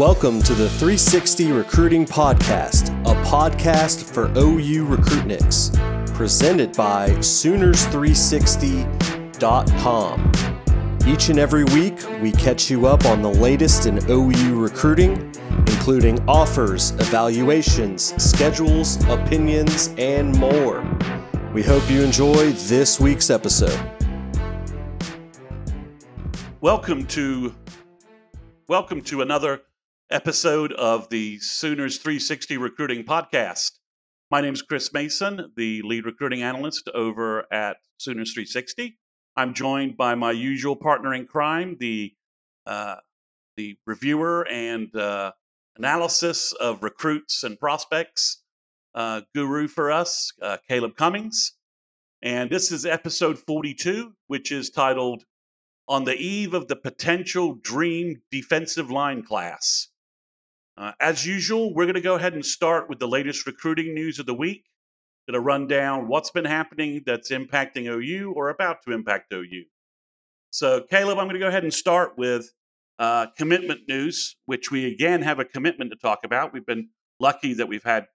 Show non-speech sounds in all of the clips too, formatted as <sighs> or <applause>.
Welcome to the 360 Recruiting Podcast, a podcast for OU recruitniks, presented by Sooners360.com. Each and every week, we catch you up on the latest in OU recruiting, including offers, evaluations, schedules, opinions, and more. We hope you enjoy this week's episode. Welcome to welcome to another episode of the Sooners 360 Recruiting Podcast. My name is Chris Mason, the lead recruiting analyst over at Sooners 360. I'm joined by my usual partner in crime, the uh, the reviewer and uh, analysis of recruits and prospects uh, guru for us, uh, Caleb Cummings. And this is episode 42, which is titled On the Eve of the Potential Dream Defensive Line Class. Uh, as usual, we're going to go ahead and start with the latest recruiting news of the week. Going to run down what's been happening that's impacting OU or about to impact OU. So, Caleb, I'm going to go ahead and start with uh, commitment news, which we again have a commitment to talk about. We've been lucky that we've had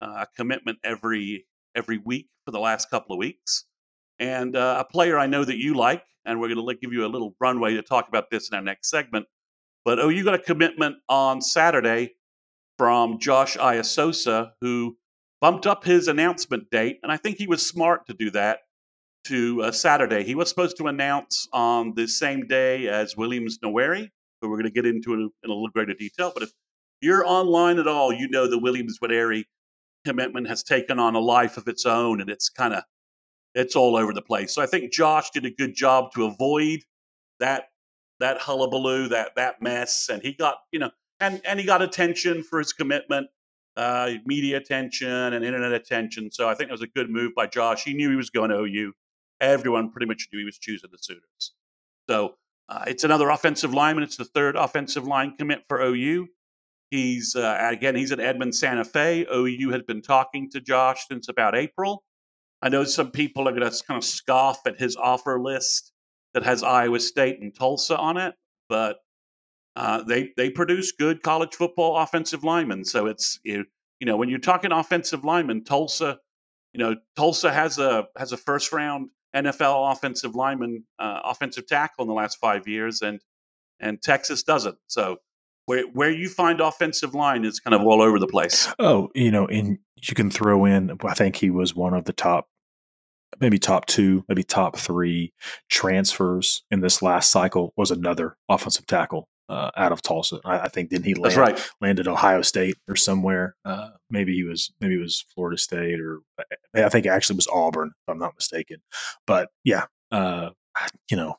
uh, a commitment every every week for the last couple of weeks, and uh, a player I know that you like, and we're going to give you a little runway to talk about this in our next segment. But oh, you got a commitment on Saturday from Josh Aisosa, who bumped up his announcement date, and I think he was smart to do that to uh, Saturday. He was supposed to announce on the same day as Williams Nwaneri, who we're going to get into in, in a little greater detail. But if you're online at all, you know the Williams Nwaneri commitment has taken on a life of its own, and it's kind of it's all over the place. So I think Josh did a good job to avoid that that hullabaloo, that that mess, and he got you know, and and he got attention for his commitment, uh, media attention and internet attention. So I think it was a good move by Josh. He knew he was going to OU. Everyone pretty much knew he was choosing the Sooners. So uh, it's another offensive lineman. It's the third offensive line commit for OU. He's uh, again, he's at Edmond Santa Fe. OU had been talking to Josh since about April. I know some people are going to kind of scoff at his offer list that has Iowa State and Tulsa on it, but uh, they they produce good college football offensive linemen. So it's you, you know when you're talking offensive linemen, Tulsa, you know Tulsa has a has a first round NFL offensive lineman, uh, offensive tackle in the last five years, and and Texas doesn't. So where where you find offensive line is kind of all over the place. Oh, you know, and you can throw in. I think he was one of the top maybe top two, maybe top three transfers in this last cycle was another offensive tackle uh, out of Tulsa. I, I, think didn't he land, That's right. landed Ohio State or somewhere? Uh, maybe he was maybe it was Florida State or I think it actually was Auburn if I'm not mistaken. But yeah, uh, you know,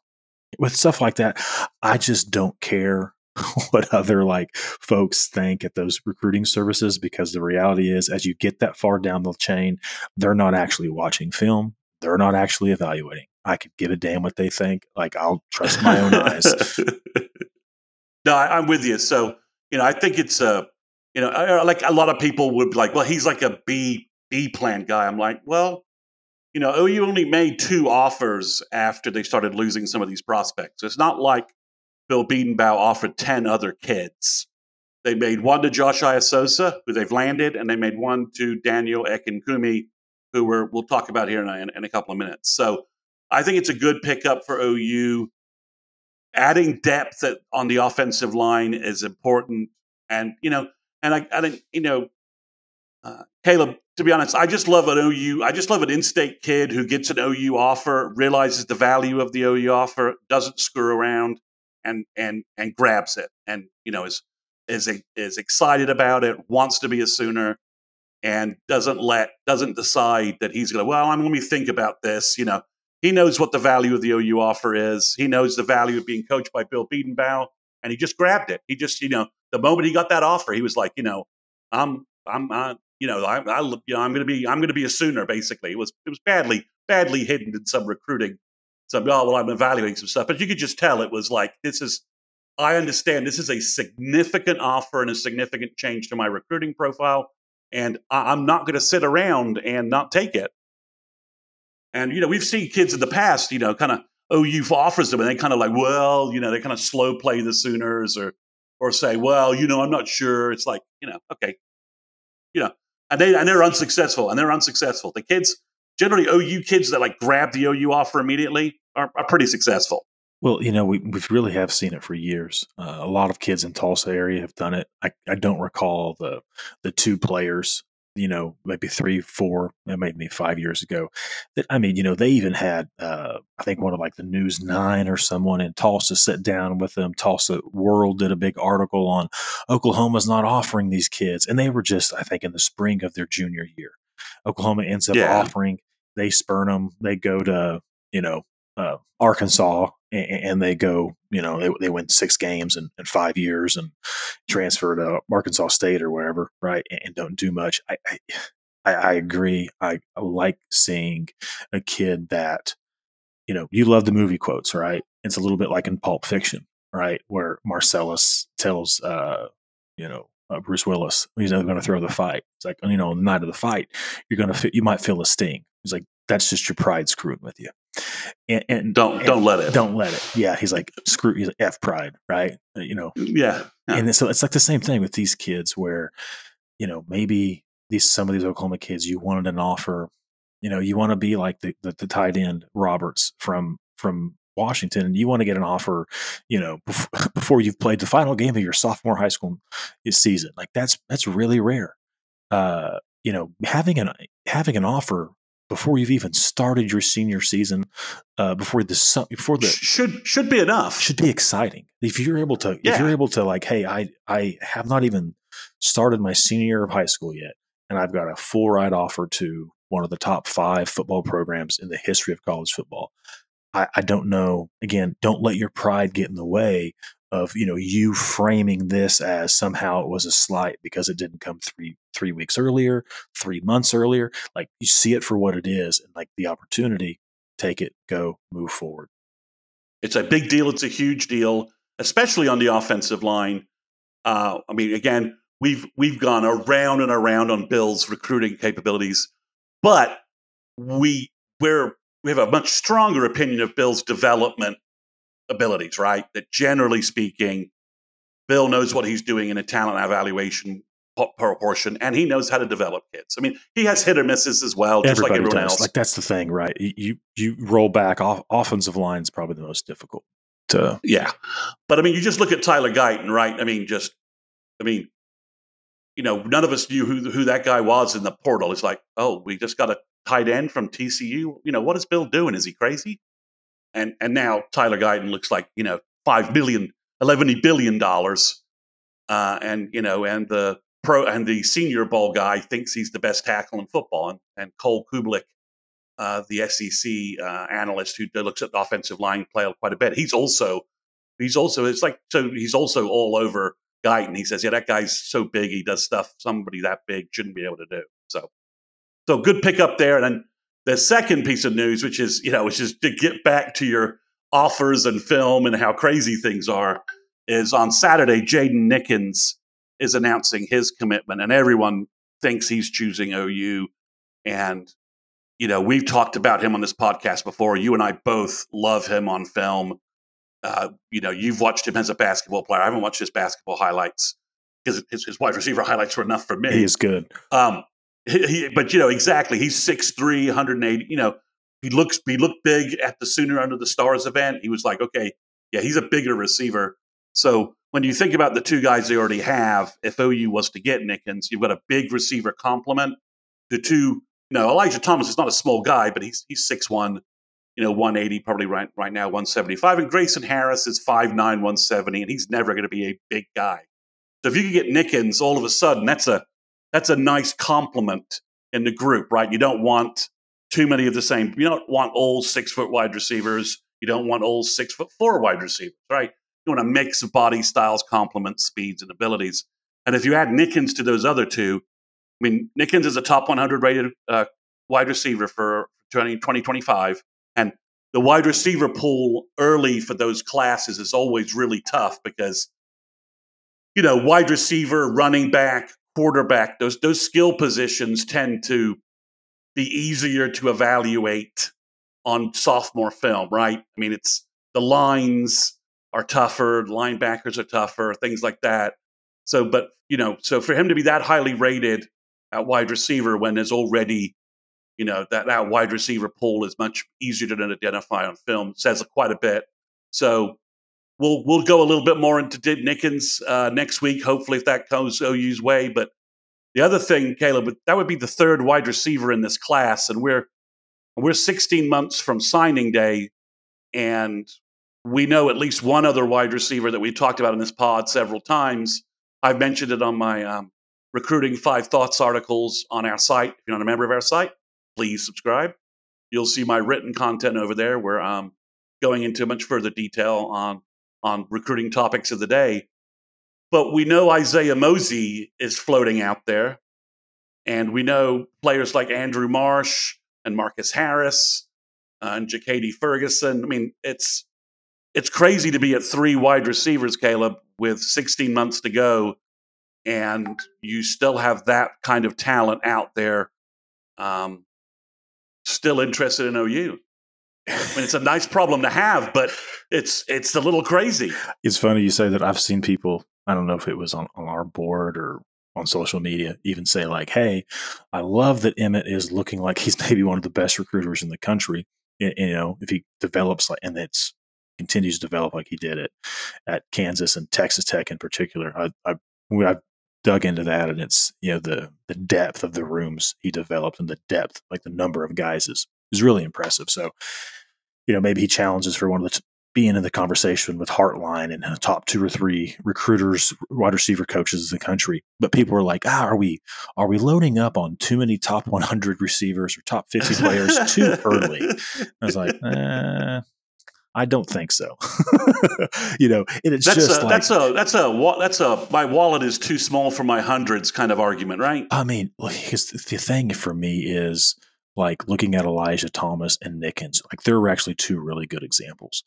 with stuff like that, I just don't care <laughs> what other like folks think at those recruiting services because the reality is as you get that far down the chain they're not actually watching film they're not actually evaluating. I could give a damn what they think. Like I'll trust my own eyes. <laughs> No, I, am with you. So you know, I think it's a uh, you know, I, like a lot of people would be like, well, he's like a B B plan guy. I'm like, well, you know, oh, you only made two offers after they started losing some of these prospects. It's not like Bill Bedenbaugh offered ten other kids. They made one to Josh Aisosa, who they've landed, and they made one to Daniel Akinkunmi, who we're, we'll talk about here in a, in a couple of minutes. So I think it's a good pickup for OU. Adding depth at, on the offensive line is important, and you know, and I, I think you know, uh, Caleb. To be honest, I just love an OU. I just love an in-state kid who gets an OU offer, realizes the value of the OU offer, doesn't screw around, and and and grabs it, and you know is is is excited about it, wants to be a Sooner, and doesn't let doesn't decide that he's going to well i'm going to think about this you know? He knows what the value of the ou offer is. He knows the value of being coached by bill bedenbaugh and he just grabbed it. He just you know the moment he got that offer he was like you know i'm i'm uh, you know i, I you know i'm going to be i'm going to be a sooner basically. It was it was badly badly hidden in some recruiting some oh well i'm evaluating some stuff but you could just tell it was like this is i understand this is a significant offer and a significant change to my recruiting profile and I'm not going to sit around and not take it. And you know, we've seen kids in the past, you know, kind of oh, OU offers them, and they kind of like, well, you know, they kind of slow play the Sooners, or or say, well, you know, I'm not sure. It's like, you know, okay, you know, and they and they're unsuccessful, and they're unsuccessful. The kids generally OU kids that like grab the OU offer immediately are, are pretty successful. Well, you know, we we really have seen it for years. Uh, a lot of kids in Tulsa area have done it. I, I don't recall the the two players, you know, maybe three, four, maybe five years ago. That I mean, you know, they even had uh, I think one of like the News Nine or someone in Tulsa sit down with them. Tulsa World did a big article on Oklahoma's not offering these kids, and they were just I think in the spring of their junior year. Oklahoma ends up yeah. offering. They spurn them. They go to you know uh, Arkansas and, and, they go, you know, they, they win six games in, in, five years and transfer to Arkansas State or wherever, right? And, and don't do much. I, I, I agree. I, like seeing a kid that, you know, you love the movie quotes, right? It's a little bit like in Pulp Fiction, right? Where Marcellus tells, uh, you know, uh, Bruce Willis, he's never going to throw the fight. It's like, you know, on the night of the fight, you're going to, you might feel a sting. He's like, that's just your pride screwing with you. And, and don't and don't let it. Don't let it. Yeah, he's like screw. He's like, f pride, right? Uh, you know. Yeah, yeah. And so it's like the same thing with these kids, where you know maybe these some of these Oklahoma kids you wanted an offer. You know, you want to be like the, the the tight end Roberts from from Washington, and you want to get an offer, you know, <laughs> before you've played the final game of your sophomore high school season. Like that's that's really rare. Uh, you know, having an having an offer before you've even started your senior season, uh, before the before the should should be enough. Should be exciting if you're able to. Yeah. If you're able to, like, hey, I I have not even started my senior year of high school yet, and I've got a full ride offer to one of the top five football programs in the history of college football. I, I don't know. Again, don't let your pride get in the way of you know you framing this as somehow it was a slight because it didn't come three three weeks earlier three months earlier. Like you see it for what it is and like the opportunity take it go move forward. It's a big deal. It's a huge deal especially on the offensive line. Uh, i mean again we've we've gone around and around on bill's recruiting capabilities but we we're we have a much stronger opinion of bill's development abilities, right? That generally speaking, Bill knows what he's doing in a talent evaluation proportion, and he knows how to develop kids. I mean, he has hit or misses as well, just Everybody like everyone does. else. Like that's the thing, right? You you roll back off, offensive line is probably the most difficult to. Yeah, but I mean, you just look at Tyler Guyton, right? I mean, just I mean, you know, none of us knew who who that guy was in the portal. It's like, oh, we just got a tight end from TCU. You know, what is Bill doing? Is he crazy? And and now Tyler Guyton looks like you know five billion, eleven billion dollars, uh, and you know, and the pro and the Senior Bowl guy thinks he's the best tackle in football, and, and Cole Cubelic, uh, the SEC uh, analyst who looks at the offensive line play quite a bit, he's also he's also it's like so he's also all over Guyton. He says, yeah, that guy's so big, he does stuff somebody that big shouldn't be able to do. So, so good pickup there, and then the second piece of news, which is, you know, which is to get back to your offers and film and how crazy things are, is on Saturday, Jaden Nickens is announcing his commitment, and everyone thinks he's choosing OU. And, you know, we've talked about him on this podcast before. You and I both love him on film. Uh, you know, you've watched him as a basketball player. I haven't watched his basketball highlights because his, his wide receiver highlights were enough for me. He is good. Um, he, but you know exactly, he's 6'3", 180. You know, he looks he looked big at the Sooner Under the Stars event. He was like, okay, yeah, he's a bigger receiver. So when you think about the two guys they already have, if OU was to get Nickens, you've got a big receiver complement. The two, you know, Elijah Thomas is not a small guy, but he's he's six one, you know, 180, probably right right now 175. And Grayson Harris is 5'9, 170, and he's never going to be a big guy. So if you could get Nickens, all of a sudden, that's a that's a nice complement in the group, right? You don't want too many of the same. You don't want all six foot wide receivers. You don't want all six foot four wide receivers, right? You want a mix of body styles, complement speeds, and abilities. And if you add Nickens to those other two, I mean, Nickens is a top 100 rated uh, wide receiver for 20, 2025. And the wide receiver pool early for those classes is always really tough because, you know, wide receiver, running back, quarterback, those those skill positions tend to be easier to evaluate on sophomore film, right? I mean, it's the lines are tougher, linebackers are tougher, things like that. So, but you know, so for him to be that highly rated at wide receiver when there's already, you know, that that wide receiver pool is much easier to identify on film says quite a bit. So we'll we'll go a little bit more into Dick Nickens uh, next week, hopefully if that goes OU's way. But the other thing, Caleb, that would be the third wide receiver in this class, and we're we're 16 months from signing day, and we know at least one other wide receiver that we talked about in this pod several times. I've mentioned it on my um, recruiting five thoughts articles on our site. If you're not a member of our site, please subscribe. You'll see my written content over there where I'm going into much further detail on on recruiting topics of the day. But we know Isaiah Mosey is floating out there. And we know players like Andrew Marsh and Marcus Harris uh, and Ja'Kady Ferguson. I mean, it's it's crazy to be at three wide receivers, Caleb, with 16 months to go, and you still have that kind of talent out there, um, still interested in OU. I mean, it's a nice problem to have, but it's it's a little crazy. It's funny you say that. I've seen people. I don't know if it was on, on our board or on social media even say like, "Hey, I love that Emmett is looking like he's <laughs> maybe one of the best recruiters in the country." You, know, if he develops like, and it's continues to develop like he did it at Kansas and Texas Tech in particular. I, I I've dug into that, and it's you know the the depth of the rooms he developed and the depth, like the number of guys is is really impressive. So, you know, maybe he challenges for one of the being in the conversation with Hartline and top two or three recruiters, wide receiver coaches in the country. But people are like, ah, are we are we loading up on too many top 100 receivers or top 50 players too early? I was like, eh, I don't think so. <laughs> you know, and it's that's just a, like, that's a that's a that's a my wallet is too small for my hundreds kind of argument, right? I mean, because the thing for me is like looking at Elijah Thomas and Nickens, like there are actually two really good examples.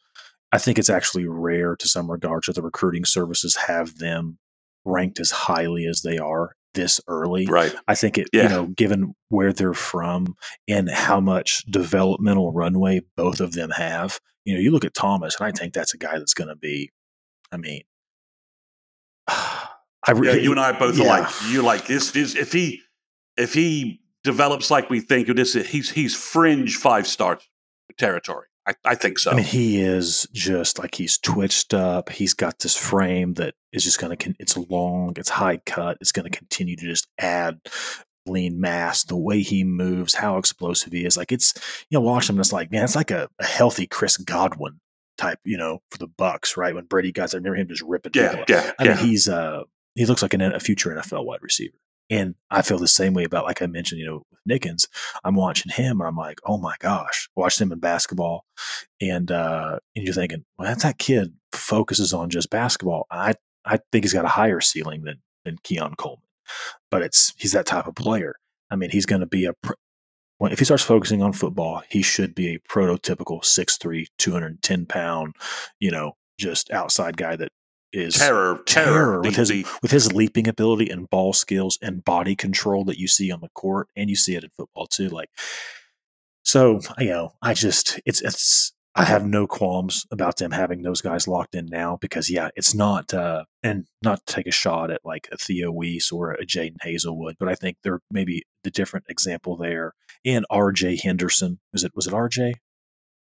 I think it's actually rare to some regards that the recruiting services have them ranked as highly as they are this early. Right. I think it, Yeah. you know, given where they're from and how much developmental runway both of them have, you know, you look at Thomas and I think that's a guy that's going to be, I mean, <sighs> I Yeah, you and I both yeah. are like you like this is if he if he develops like we think this he's he's fringe five star territory. I, I think so. I mean, he is just like he's twitched up. He's got this frame that is just going to, con- it's long, it's high cut. It's going to continue to just add lean mass. The way he moves, how explosive he is. Like it's, you know, watch him and it's like, man, it's like a, a healthy Chris Godwin type, you know, for the Bucks, right? When Brady guys, I remember him just ripping yeah, yeah, I yeah. mean, he's, uh, he looks like an, a future NFL wide receiver. And I feel the same way about, like I mentioned, you know, with Nickens. I'm watching him and I'm like, oh my gosh, watched him in basketball. And uh, and you're thinking, well, that's that kid focuses on just basketball. I I think he's got a higher ceiling than than Keon Coleman, but it's he's that type of player. I mean, he's going to be a pr- well, if he starts focusing on football, he should be a prototypical 6'3", 210 pound, you know, just outside guy that is terror, terror, terror with his with his leaping ability and ball skills and body control that you see on the court and you see it in football too. Like, so you know, I just it's it's I have no qualms about them having those guys locked in now because yeah, it's not uh and not to take a shot at like a Theo Wease or a Jadon Haselwood, but I think they're maybe the different example there. And Arjei Henderson, was it was it RJ?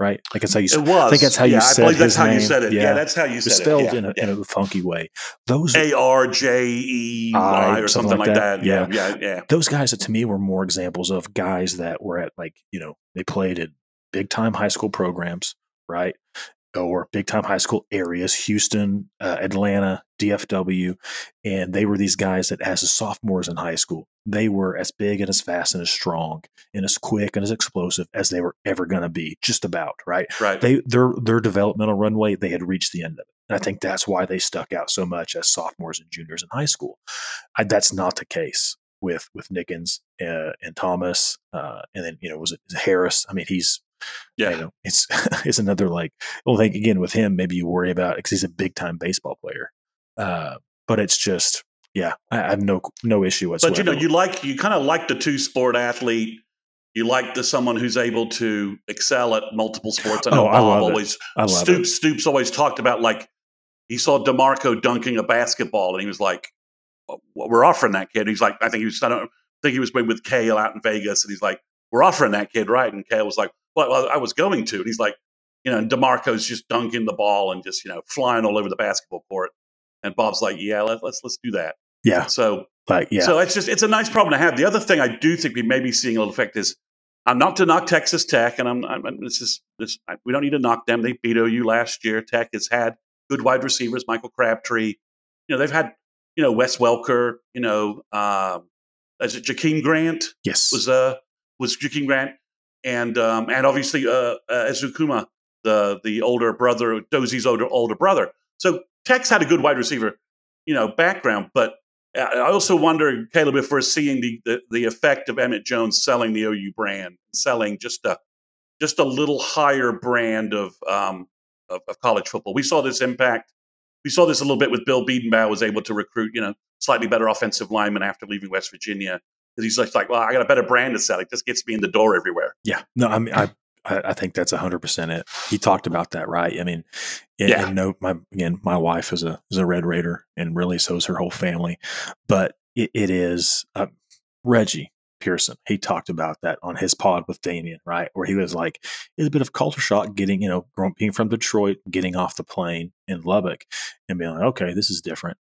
Right? Like that's how you it was. I think that's how you yeah, said I believe that's his how you name. said it. Yeah, Yeah. that's how you said spelled it. Yeah, in, in a funky way. Those A R J E I, or something like like that. that. Yeah, yeah, yeah. those guys to me were more examples of guys that were at like you know they played at big time high school programs right or big time high school areas houston uh, atlanta dfw and they were these guys that as sophomores in high school they were as big and as fast and as strong and as quick and as explosive as they were ever going to be just about right Right. they their their developmental runway they had reached the end of it and i think that's why they stuck out so much as sophomores and juniors in high school I, that's not the case with with Nickens uh, and Thomas, uh, and then you know was it Harris? I mean, he's yeah. you know it's <laughs> it's another like well, think again with him maybe you worry about because he's a big time baseball player, uh, but it's just yeah, I, have no no issue whatsoever. But you know, you like you kind of like the two sport athlete. You like the someone who's able to excel at multiple sports. I know Oh, I Bob love it. always I love Stoops it. Stoops always talked about like he saw Demarco dunking a basketball, and he was like, "We're offering that kid." He's like, "I think he was I don't think he was with Cale out in Vegas," and he's like, "We're offering that kid, right?" And Cale was like, "Well, I was going to," and he's like, "You know," and Demarco's just dunking the ball and just you know flying all over the basketball court, and Bob's like, "Yeah, let, let's let's do that." Yeah. So like yeah. So it's just it's a nice problem to have. The other thing I do think we may be seeing a little effect is I'm not to knock Texas Tech, and I'm, I'm this is this we don't need to knock them. They beat OU last year. Tech has had good wide receivers, Michael Crabtree. You know they've had you know Wes Welker. You know uh, is it Jakeem Grant? Yes, was uh was Jakeem Grant, and um, and obviously uh, uh, Ezukanma, the the older brother, Dozy's older older brother. So Tech's had a good wide receiver, you know, background, but I also wonder, Caleb, if we're seeing the, the, the effect of Emmett Jones selling the OU brand, selling just a just a little higher brand of, um, of, of college football. We saw this impact. We saw this a little bit with Bill Bedenbaugh was able to recruit, you know, slightly better offensive linemen after leaving West Virginia because he's like, well, I got a better brand to sell. It just gets me in the door everywhere. Yeah, no, I mean, I I, think that's hundred percent it. He talked about that, right? I mean, and, yeah. and no, my again, my wife is a is a Red Raider, and really so is her whole family. But it, it is uh, Reggie Pearson. He talked about that on his pod with Damien, right? Where he was like, it's a bit of culture shock getting, you know, being from Detroit, getting off the plane in Lubbock, and being like, okay, this is different.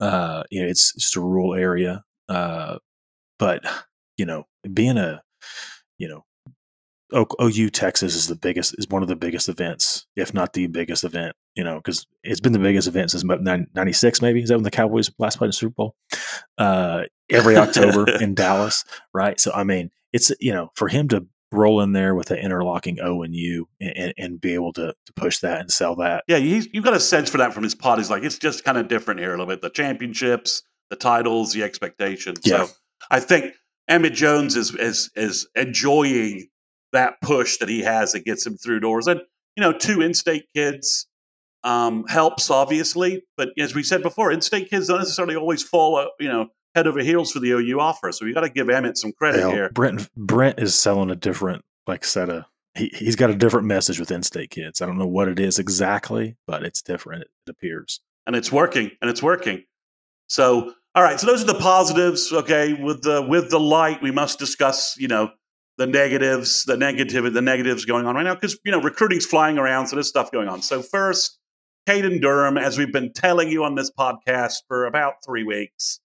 Uh, you know, it's just a rural area, uh, but you know, being a you know OU Texas is the biggest is one of the biggest events, if not the biggest event. You know, because it's been the biggest event since '96. Maybe is that when the Cowboys last played the Super Bowl? Uh, every October <laughs> in Dallas, right? So I mean, it's you know for him to roll in there with an interlocking O and U and, and be able to, to push that and sell that. Yeah, he's, you've got a sense for that from his pod. He's like, it's just kind of different here a little bit. The championships, the titles, the expectations. Yeah. So I think Emmett Jones is is is enjoying that push that he has that gets him through doors. And, you know, two in state kids um, helps, obviously. But as we said before, in state kids don't necessarily always fall, uh, you know, head over heels for the OU offer. So you got to give Emmett some credit Hell, here. Brent, Brent is selling a different, like, set of. He, he's got a different message with in-state kids. I don't know what it is exactly, but it's different. It appears, and it's working, and it's working. So, all right. So those are the positives. Okay, with the with the light, we must discuss. You know, the negatives, the negative, the negatives going on right now because you know recruiting's flying around, so there's stuff going on. So first, Caden Durham, as we've been telling you on this podcast for about three weeks,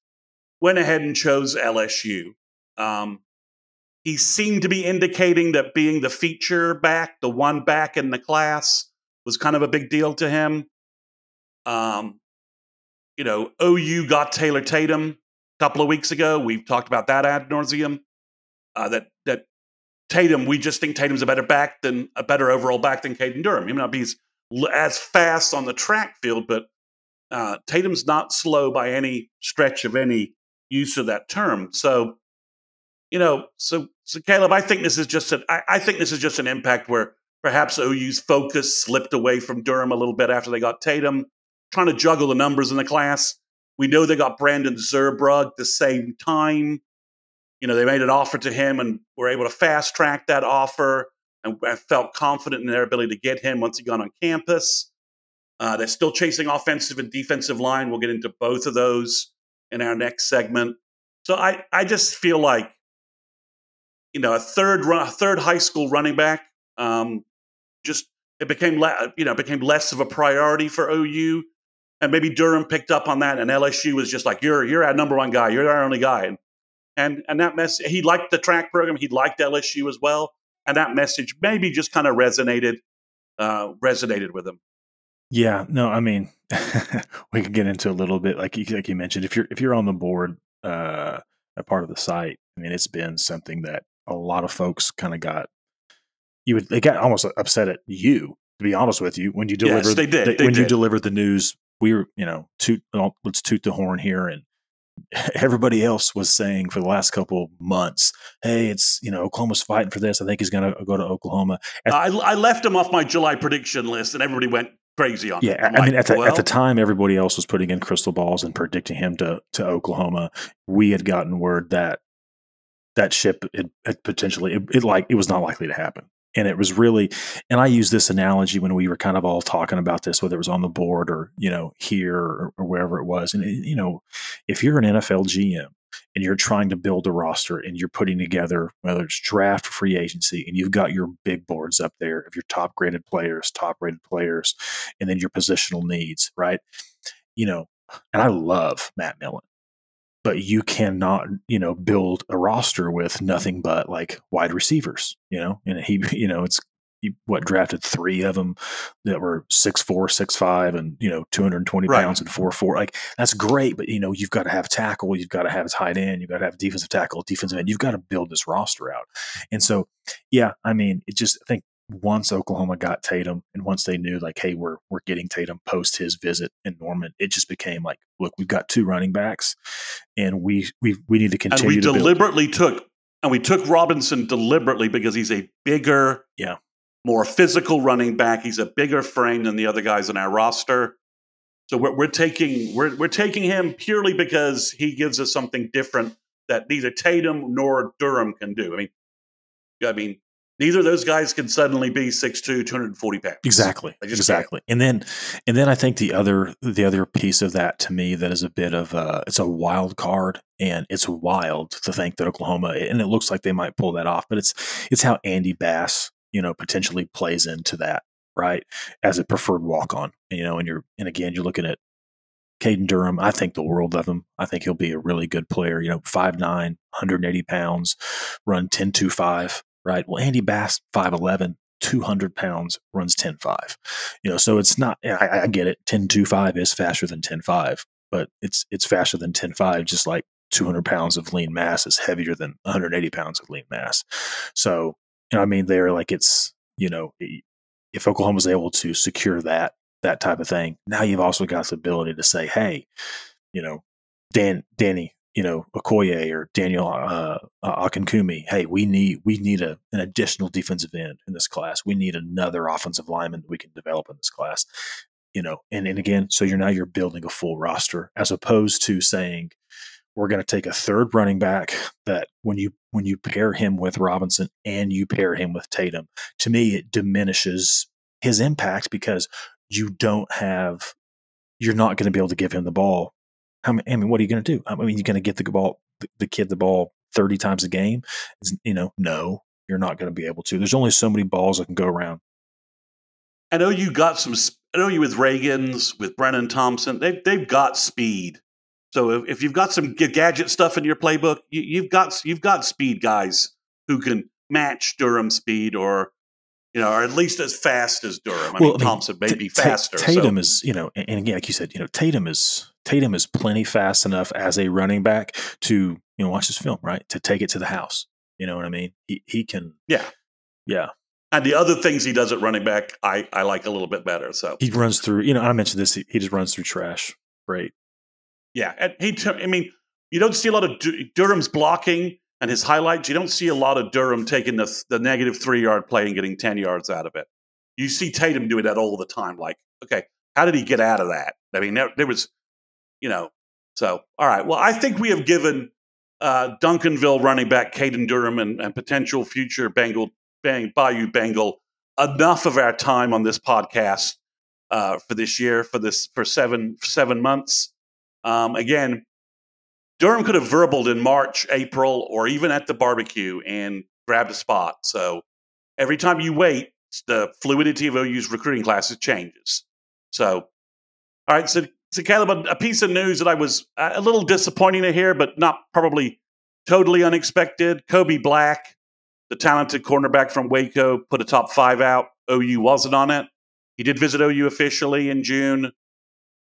went ahead and chose LSU. Um, he seemed to be indicating that being the feature back, the one back in the class, was kind of a big deal to him. Um, you know, OU got Taylor Tatum a couple of weeks ago. We've talked about that ad nauseum. Uh, that that Tatum, we just think Tatum's a better back than a better overall back than Caden Durham. He may not be as, as fast on the track field, but uh, Tatum's not slow by any stretch of any use of that term. So, you know, so so Caleb, I think this is just an I, I think this is just an impact where perhaps OU's focus slipped away from Durham a little bit after they got Tatum, trying to juggle the numbers in the class. We know they got Brandon Zerbrug the same time you know, they made an offer to him and were able to fast track that offer and, felt confident in their ability to get him once he got on campus. Uh, they're still chasing offensive and defensive line. We'll get into both of those in our next segment. So I, I just feel like, you know, a third run, a third high school running back, um, just it became le- you know became less of a priority for OU, and maybe Durham picked up on that, and LSU was just like, you're you're our number one guy, you're our only guy, and and and that message, he liked the track program he liked lsu as well and that message maybe just kind of resonated uh, resonated with him yeah no i mean <laughs> we could get into a little bit like you, like you mentioned if you're if you're on the board uh, a part of the site i mean it's been something that a lot of folks kind of got you would they got almost upset at you to be honest with you when you delivered yes, they did. The, they when did. you delivered the news we were you know toot let's toot the horn here and <laughs> everybody else was saying for the last couple months, "Hey, it's you know Oklahoma's fighting for this. I think he's going to go to Oklahoma." At, I, I, left him off my July prediction list, and everybody went crazy on. It. Yeah, I like, mean, at the, well, at the time, everybody else was putting in crystal balls and predicting him to to Oklahoma. We had gotten word that that ship it, it potentially it, it, like it was not likely to happen. And it was really and i use this analogy when we were kind of all talking about this whether it was on the board or you know here or, or wherever it was and it, you know if you're an nfl gm and you're trying to build a roster and you're putting together whether it's draft or free agency and you've got your big boards up there of your top graded players top rated players and then your positional needs right? You know and i love matt millen but you cannot, you know, build a roster with nothing but like wide receivers, you know, and he, <laughs> you know, it's he, what drafted three of them that were six four, six five, and you know, two hundred and twenty Right. pounds and four four. Like that's great, but you know, you've got to have tackle, you've got to have tight end, you've got to have defensive tackle, defensive end. You've got to build this roster out. And so, yeah, I mean, it just I think once Oklahoma got Tatum and once they knew like, hey, we're we're getting Tatum post his visit in Norman, it just became like, look, we've got two running backs, and we we we need to and continue we to build. deliberately took and we took Robinson deliberately because he's a bigger, Yeah. more physical running back. He's a bigger frame than the other guys on our roster. So we're, we're taking we're we're taking him purely because he gives us something different that neither Tatum nor Durham can do. I mean, I mean, neither of those guys can suddenly be 6'2", 240 pounds. Exactly. Exactly. And then and then I think the other the other piece of that to me that is a bit of a it's a wild card and it's wild to think that Oklahoma and it looks like they might pull that off, but it's it's how Andy Bass, you know, potentially plays into that, right? As a preferred walk on. You know, and you're and again you're looking at Caden Durham, I think the world of him. I think he'll be a really good player. You know, 5'9, 180 pounds, run 10 2 5, right? Well, Andy Bass, 5'11, 200 pounds, runs 10 5. You know, so it's not, I, I get it. 10 2 5 is faster than 10 5, but it's it's faster than 10 5, just like 200 pounds of lean mass is heavier than 180 pounds of lean mass. So, you know, I mean, they're like, it's, you know, if Oklahoma's able to secure that, that type of thing, now you've also got the ability to say, hey, you know, Dan, Danny, you know, Okoye or Daniel uh, uh, Akinkunmi, hey, we need we need a, an additional defensive end in this class. We need another offensive lineman that we can develop in this class. You know, and, and again, so you're now you're building a full roster as opposed to saying we're going to take a third running back that when you when you pair him with Robinson and you pair him with Tatum, to me it diminishes his impact because you don't have you're not going to be able to give him the ball. How I mean, what are you going to do? I mean, you're going to get the ball the, kid the ball 30 times a game? It's- You know, no, you're not going to be able to. There's only so many balls that can go around. I know you got some. I know you with Reagan's, with Brenen Thompson. They've they've got speed. So if, if you've got some gadget stuff in your playbook, you, you've got you've got speed guys who can match Durham's speed, or you know, or at least as fast as Durham. I Well, mean, I mean, Thompson may Ta- be faster. so- Tatum is, you know, and again, like you said, you know, Tatum is Tatum is plenty fast enough as a running back to, you know, watch this film, right? To take it to the house. You know what I mean? He he can, Yeah. yeah. and the other things he does at running back, I I like a little bit better. So He runs through. You know, I mentioned this. He, he just runs through trash. Great. Yeah, and he. I mean, you don't see a lot of Du- Durham's blocking and his highlights. You don't see a lot of Durham taking the the negative three yard play and getting ten yards out of it. You see Tatum doing that all the time. Like, okay, how did he get out of that? I mean, there, there was, you know. So, all right. Well, I think we have given uh, Duncanville running back Caden Durham and, and potential future Bengal Bang, Bayou Bengal enough of our time on this podcast uh, for this year for this for seven seven months. Um, again, Durham could have verbaled in March, April, or even at the barbecue and grabbed a spot. So every time you wait, the fluidity of OU's recruiting classes changes. So, all right. So, so Caleb, a, piece of news that I was uh, a little disappointing to hear, but not probably totally unexpected. Kobe Black, the talented cornerback from Waco, put a top five out. OU wasn't on it. He did visit OU officially in June.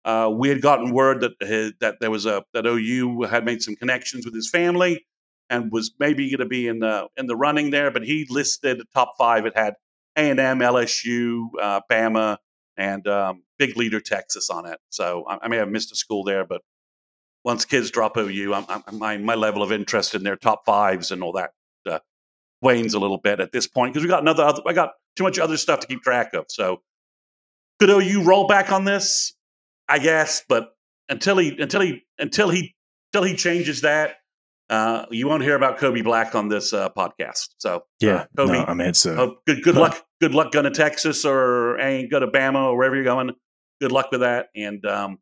Uh, we had gotten word that his, that there was a that OU had made some connections with his family and was maybe going to be in the in the running there. But he listed top five. It had A and M, LSU, uh, Bama, and um, Big Leader Texas on it. So I, I may have missed a school there, but once kids drop OU, I'm, I'm, my my level of interest in their top fives and all that uh, wanes a little bit at this point because we got another. Other, I got too much other stuff to keep track of. So could OU roll back on this? I guess, but until he until he until he until he changes that, uh, you won't hear about Kobe Black on this uh, podcast. So Yeah, uh, Kobe, no, I mean it's uh, oh, good good luck. Good luck going to Texas or ain't go to Bama or wherever you're going. Good luck with that. And um,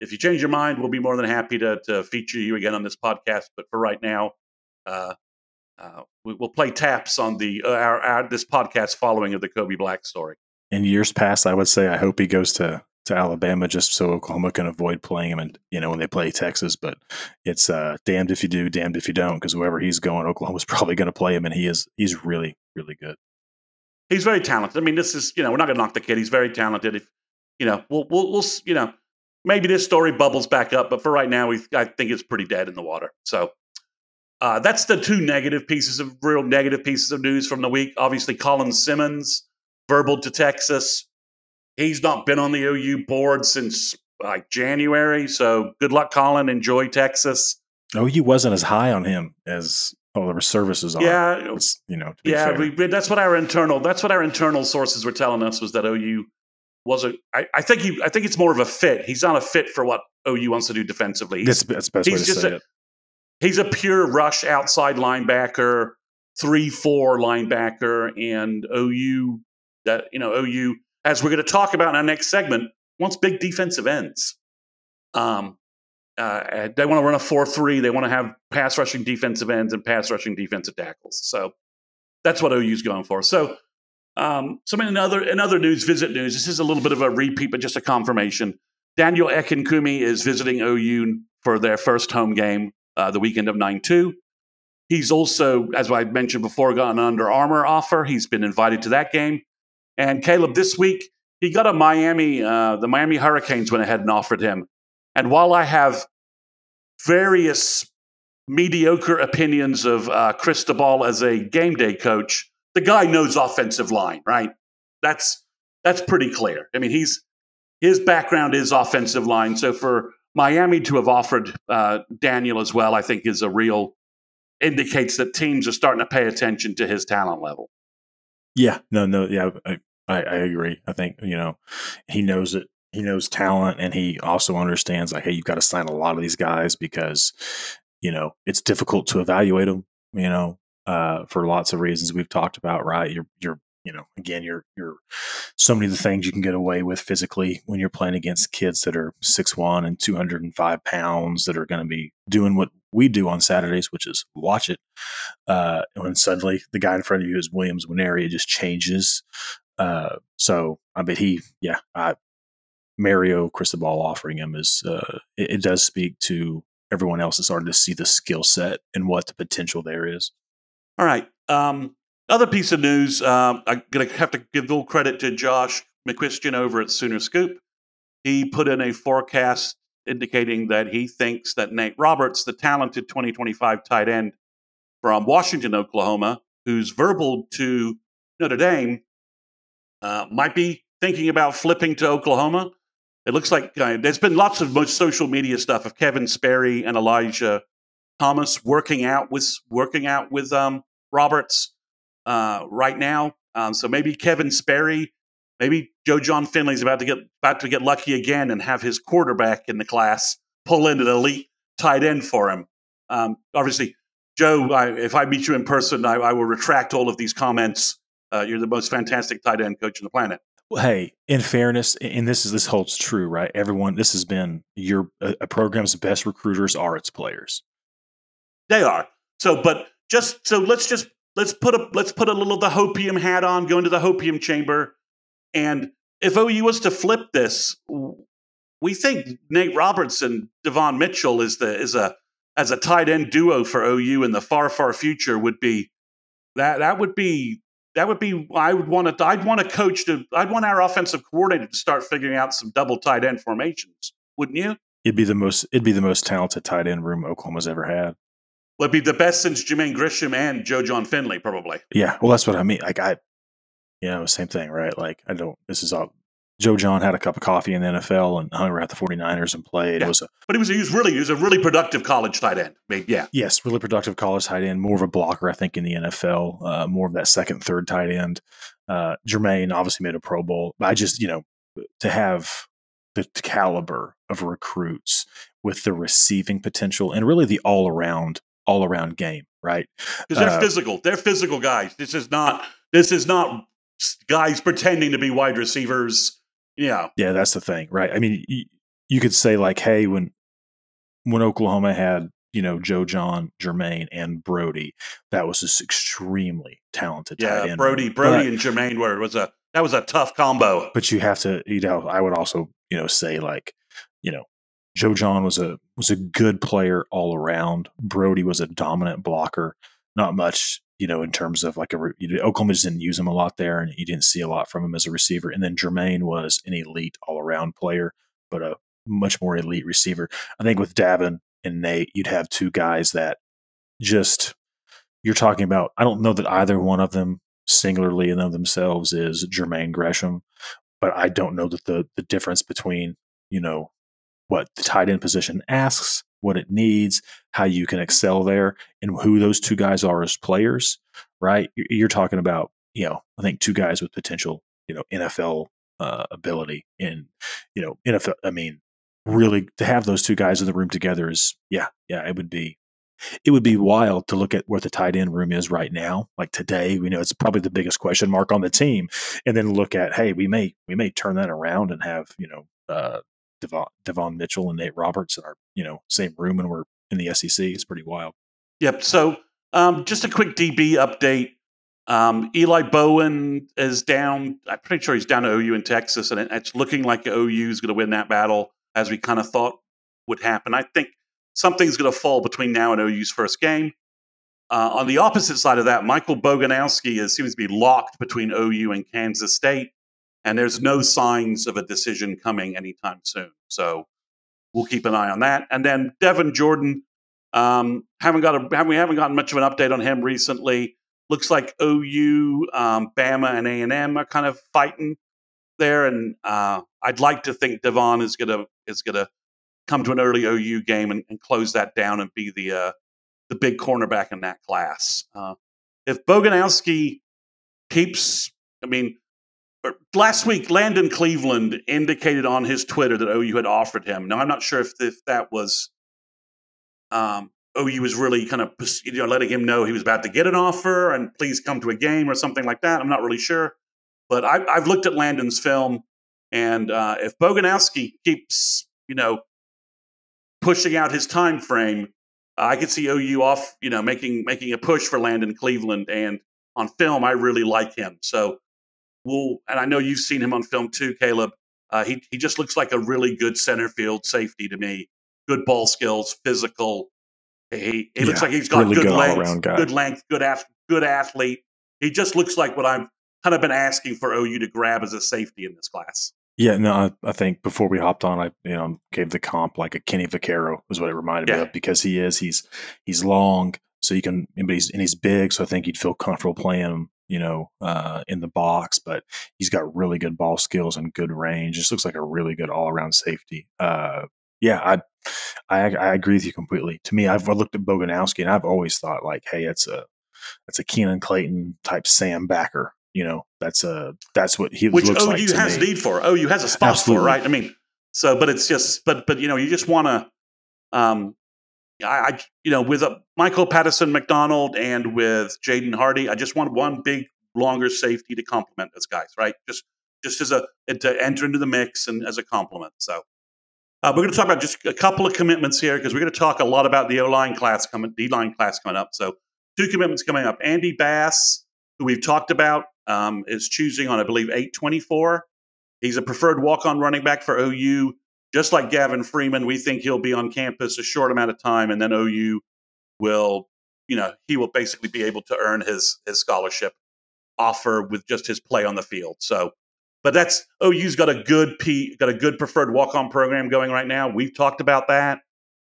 if you change your mind, we'll be more than happy to, to feature you again on this podcast. But for right now, uh, uh, we, we'll play taps on the uh, our, our this podcast following of the Kobe Black story. in years past. I would say I hope he goes to to Alabama just so Oklahoma can avoid playing him, and you know when they play Texas. But it's uh, damned if you do, damned if you don't, because wherever he's going, Oklahoma's <laughs> probably going to play him, and he is he's really really good. He's very talented. I mean, this is you know we're not going to knock the kid. He's very talented. If you know, we'll we'll, we'll you know maybe this story bubbles back up, but for right now, we I think it's pretty dead in the water. So. Uh, that's the two negative pieces of real negative pieces of news from the week. Obviously, Colin Simmons verbal to Texas. He's not been on the OU board since like January. So good luck, Colin. Enjoy Texas. OU wasn't as high on him as all of the services are. Yeah, It's, you know, to be yeah. We, that's what our internal. That's what our internal sources were telling us was that OU wasn't. I, I think he. I think it's more of a fit. He's not a fit for what OU wants to do defensively. He's, that's, that's the best way to just say a- it. he's a pure rush outside linebacker, three four linebacker, and OU that you know OU as we're going to talk about in our next segment wants big defensive ends. Um, uh, they want to run a four three. They want to have pass rushing defensive ends and pass rushing defensive tackles. So that's what OU's going for. So. Um, some in other in other news, visit news. This is a little bit of a repeat, but just a confirmation. Daniel Akinkunmi is visiting OU for their first home game uh, the weekend of 9 2. He's also, as I mentioned before, got an Under Armour offer. He's been invited to that game. And Caleb, this week, he got a Miami, uh, the Miami Hurricanes went ahead and offered him. And while I have various mediocre opinions of uh, Cristobal as a game day coach, the guy knows offensive line, right? That's that's pretty clear. I mean, he's his background is offensive line. So for Miami to have offered uh, Daniel as well, I think is a real indicates that teams are starting to pay attention to his talent level. Yeah, no, no, yeah, I, I, I agree. I think you know he knows it. He knows talent, and he also understands like, hey, you've got to sign a lot of these guys because you know it's difficult to evaluate them. You know, uh, for lots of reasons we've talked about. Right, you're you're you know again you're you're so many of the things you can get away with physically when you're playing against kids that are six one and two hundred and five pounds that are going to be doing what we do on Saturdays, which is watch it. Uh, and when suddenly the guy in front of you is Williams Nwaneri, it just changes. Uh, so I bet he, yeah, I, Mario Cristobal offering him is, uh, it, it does speak to everyone else is starting to see the skill set and what the potential there is. All right. Um, other piece of news. Um, I'm gonna have to give full credit to Josh McCuistion over at Sooner Scoop. He put in a forecast indicating that he thinks that Nate Roberts, the talented 2025 tight end from Washington, Oklahoma, who's verbal to Notre Dame, uh, might be thinking about flipping to Oklahoma. It looks like uh, there's been lots of social media stuff of Kevin Sperry and Elijah Thomas working out with working out with um, Roberts uh, right now. Um, so maybe Kevin Sperry, maybe Joe Jon Finley's about to get about to get lucky again and have his quarterback in the class pull in an elite tight end for him. Um, obviously, Joe, I, if I meet you in person, I, I will retract all of these comments. Uh, you're the most fantastic tight end coach on the planet. Well, hey, in fairness, and this is this holds true, right? Everyone, this has been your a, a program's best recruiters are its players. They are. So, but just so let's just let's put a let's put a little of the hopium hat on, go into the hopium chamber, and if OU was to flip this, we think Nate Roberts and Devon Mitchell is the is a as a tight end duo for OU in the far far future would be that that would be that would be I would want to I'd want a coach to I'd want our offensive coordinator to start figuring out some double tight end formations, wouldn't you? It'd be the most it'd be the most talented tight end room Oklahoma's ever had. Would be the best since Jermaine Gresham and Joe Jon Finley, probably. Yeah, well, that's what I mean. Like I, know, same thing, right? Like I don't. This is all. Joe Jon had a cup of coffee in the NFL and hung around the 49ers and played. Yeah. It was a But he was, he was really he was a really productive college tight end. I mean, yeah, yes, really productive college tight end, more of a blocker, I think, in the NFL, uh, more of that second, third tight end. Uh, Jermaine obviously made a Pro Bowl, but I just, you know, to have the caliber of recruits with the receiving potential and really the all around all around game, right? Because they're Uh, physical. They're physical guys. This is not. This is not guys pretending to be wide receivers. Yeah, Yeah, that's the thing, right? I mean, you, you could say like, hey, when when Oklahoma had you know Joe Jon, Jermaine, and Brody, that was just extremely talented. tight yeah. Brody. Brody, But- and Jermaine were it was a that was a tough combo. but you have to you know i would also you know say like you know joe jon was a was a good player all around brody was a dominant blocker not much you know in terms of like a you know, oklahoma just didn't use him a lot there and you didn't see a lot from him as a receiver and then jermaine was an elite all around player but a much more elite receiver. I think with davin and nate you'd have two guys that just you're talking about i don't know that either one of them singularly in themselves is jermaine gresham but I don't know that the the difference between you know what the tight end position asks, what it needs, how you can excel there, and who those two guys are as players. Right? You- You're talking about you know I think two guys with potential you know NFL uh, ability and you know NFL. I mean, really to have those two guys in the room together is yeah yeah it would be it would be wild to look at where the tight end room is right now. Like today, we know it's probably the biggest question mark on the team, and then look at hey, we may we may turn that around and have you know uh, Devon, Devon Mitchell and Nate Roberts in our you know same room, and we're in the SEC. It's pretty wild. Yep. So, um, just a quick DB update. Um, Eli Bowen is down. I'm pretty sure he's down to OU in Texas, and it, it's looking like OU is going to win that battle, as we kind of thought would happen. I think something's going to fall between now and OU's first game. Uh, on the opposite side of that, Michael Boganowski is, seems to be locked between OU and Kansas State, and there's no signs of a decision coming anytime soon. So we'll keep an eye on that. And then Devin Jordan, um, haven't got a we haven't gotten much of an update on him recently. Looks like OU, um, Bama, and A and M are kind of fighting there, and uh, I'd like to think Devon is gonna is gonna come to an early OU game and, and close that down and be the uh, the big cornerback in that class. Uh, if Boganowski keeps, I mean, last week Landon Cleveland indicated on his Twitter that OU had offered him. Now I'm not sure if, if that was um, OU was really kind of you know letting him know he was about to get an offer and please come to a game or something like that. I'm not really sure, but I, I've looked at Landon's film, and uh, if Boganowski keeps you know pushing out his time frame, I could see OU off you know making making a push for Landon Cleveland. And on film, I really like him. So we'll and I know you've seen him on film too, Caleb. Uh, he he just looks like a really good center field safety to me. Good ball skills, physical. He, he looks like he's got really good, good legs, good length, good ath- good athlete. He just looks like what I've kind of been asking for OU to grab as a safety in this class. Yeah, no, I, I think before we hopped on, I you know gave the comp like a Kenny Vaccaro is what it reminded me of because he is he's he's long, so you can but he's and he's big, so I think you'd feel comfortable playing him, you know, uh, in the box. But he's got really good ball skills and good range. Just looks like a really good all around safety. Uh, yeah, I, I I agree with you completely. To me, I've looked at Boganowski and I've always thought like, hey, it's a it's a Keenan Clayton type Sam Backer. You know, that's a that's what he which looks OU like to has me. need for. OU has a spot Absolutely. for, right? I mean, so but it's just but but you know you just want to, um, I, you know with a Michael Patterson McDonald and with Jaden Hardy, I just want one big longer safety to complement those guys, right? Just just as a to enter into the mix and as a complement. So. Uh, we're going to talk about just a couple of commitments here because we're going to talk a lot about the O line class coming, D line class coming up. So, two commitments coming up. Andy Bass, who we've talked about, um, is choosing on, I believe, 824. He's a preferred walk on running back for OU. Just like Gavin Freeman, we think he'll be on campus a short amount of time, and then OU will, you know, he will basically be able to earn his his scholarship offer with just his play on the field. So, but that's OU's got a good P, got a good preferred walk on program going right now. We've talked about that.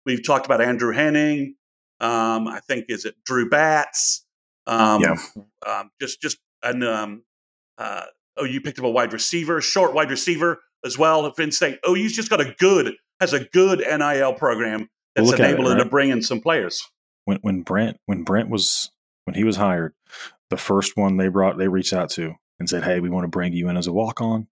We've talked about Andrew Henning. Um, I think is it Drew Batts. Um, Yeah. um, just just and um, uh, OU picked up a wide receiver, short wide receiver as well at Penn State. OU's just got a good has a good NIL program that's Look at it, enabling to bring in some players. when when Brent when Brent was when he was hired, the first one they brought they reached out to and said, "Hey, we want to bring you in as a walk on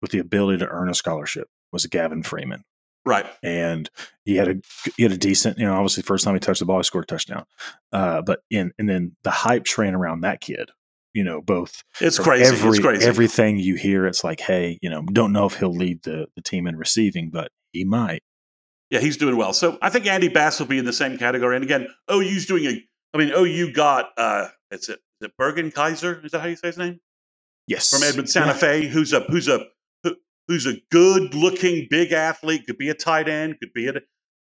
with the ability to earn a scholarship." Was Gavin Freeman, Right. And he had a he had a decent, you know, obviously first time he touched the ball, he scored a touchdown. Uh, but in and then the hype train around that kid, you know, both it's crazy. Every, it's crazy. Everything you hear, it's like, hey, you know, don't know if he'll lead the the team in receiving, but he might. Yeah, he's doing well. So I think Andy Bass will be in the same category. And again, OU's doing a. I mean, OU got uh, it's it, is it Bergen Kaiser? Is that how you say his name? Yes, from Edmond Santa yeah. Fe, who's a who's a who's a good looking big athlete, could be a tight end, could be a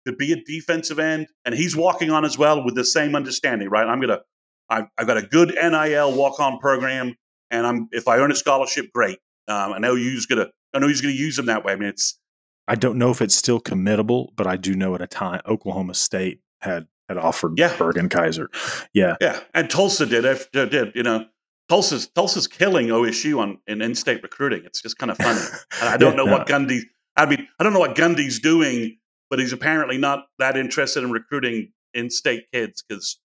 could be a defensive end, and he's walking on as well with the same understanding, right? I'm gonna I've, I've got a good NIL walk on program, and I'm if I earn a scholarship, great. Um, I know he's gonna I know he's gonna use them that way. I mean, it's I don't know if it's still committable, but I do know at a time Oklahoma State had had offered yeah. Bergen Kaiser. Yeah, yeah, and Tulsa did. I did you know? Tulsa's Tulsa's killing OSU on in in-state recruiting. It's just kind of funny. <laughs> And I don't know what Gundy. I mean, I don't know what Gundy's doing, but he's apparently not that interested in recruiting in-state kids because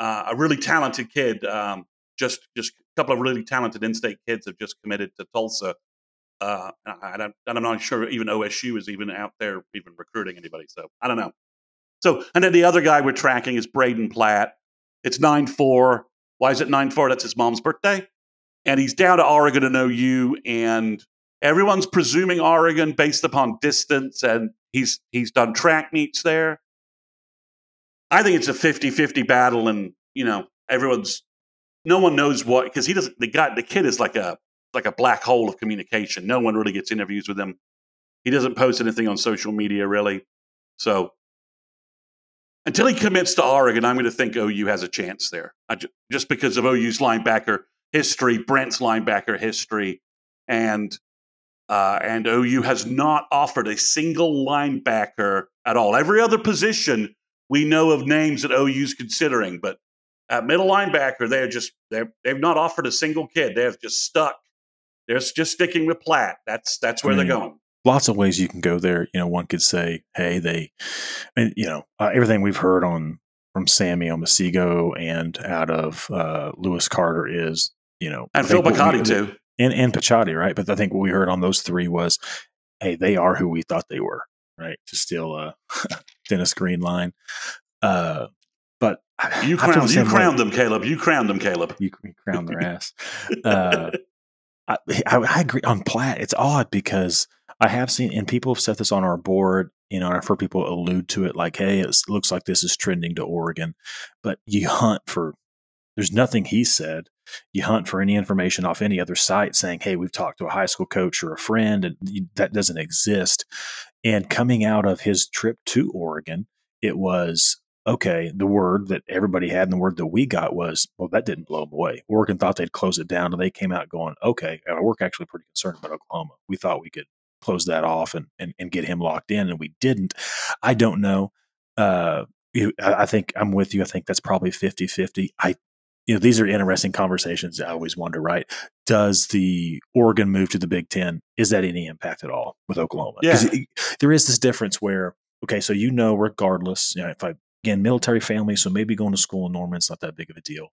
uh, a really talented kid, um, just just a couple of really talented in-state kids have just committed to Tulsa. Uh, and, I, am not sure even OSU is even out there even recruiting anybody. So I don't know. So and then the other guy we're tracking is Braden Platt. It's nine four. Why is it 9 4? That's his mom's birthday. And he's down to Oregon and OU, and everyone's presuming Oregon based upon distance, and he's he's done track meets there. I think it's a 50 50 battle, and, you know, everyone's no one knows what because he doesn't the guy the kid is like a like a black hole of communication. No one really gets interviews with him. He doesn't post anything on social media really. So until he commits to Oregon, I'm going to think OU has a chance there, just because of OU's linebacker history, Brent's linebacker history, and uh, and OU has not offered a single linebacker at all. Every other position we know of names that OU's considering, but at middle linebacker, they're just they they've not offered a single kid. They've just stuck. They're just sticking with Platt. That's that's where I mean, they're going lots of ways you can go there. You know, one could say, hey, they, and, you know, uh, everything we've heard on from Sammy Omosigho and out of uh, Lewis Carter is, you know, and Phil Picotti too, and and Picciotti, right? But I think what we heard on those three was, hey, they are who we thought they were, right? To steal a <laughs> Dennis Green line. Uh, but <sighs> you crowned, you crowned them, Caleb. You crowned them, Caleb. You, you crowned their ass. <laughs> Uh, I, I, I agree on Platt. It's odd because I have seen, and people have set this on our board. You know, I've heard people allude to it like, "Hey, it looks like this is trending to Oregon," but you hunt for. There's nothing he said. You hunt for any information off any other site saying, "Hey, we've talked to a high school coach or a friend," and that doesn't exist. And coming out of his trip to Oregon, it was okay, the word that everybody had and the word that we got was, well, that didn't blow them away. Oregon thought they'd close it down, and they came out going, okay, we're actually pretty concerned about Oklahoma. We thought we could close that off and, and, and get him locked in, and we didn't. I don't know. Uh, I think I'm with you. I think that's probably 50 50. I, you know, these are interesting conversations. I always wonder, right? Does the Oregon move to the Big Ten? Is that any impact at all with Oklahoma? Yeah. there is this difference where, okay, so you know, regardless, you know, if I, again, military family, so maybe going to school in Norman's not that big of a deal.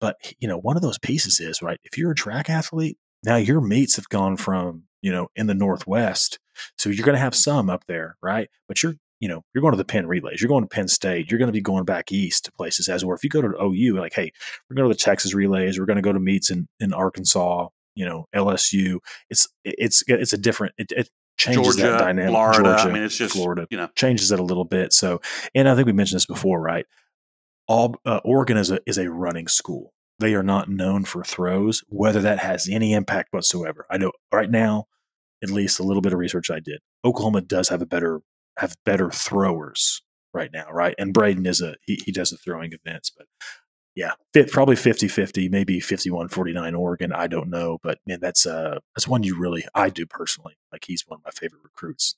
But, you know, one of those pieces is, right, if you're a track athlete, now your mates have gone from you know, in the Northwest. So you're going to have some up there, right? But you're, you know, you're going to the Penn relays, you're going to Penn State, you're going to be going back east to places as where if you go to OU, like, hey, we're going to the Texas relays, we're going to go to meets in, in Arkansas, you know, LSU. It's, it's, it's a different, it, it changes Georgia, that dynamic. Florida, Georgia, I mean, it's just Florida, you know, changes it a little bit. So, and I think we mentioned this before, right? All uh, Oregon is a is a running school. They are not known for throws, whether that has any impact whatsoever. I know right now at least a little bit of research I did, Oklahoma does have a better have better throwers right now, right? And Braden is a he, he does the throwing events, but yeah, fit, probably 50-50, maybe 51-49 Oregon. I don't know, but man, that's uh that's one you really I do personally. Like he's one of my favorite recruits.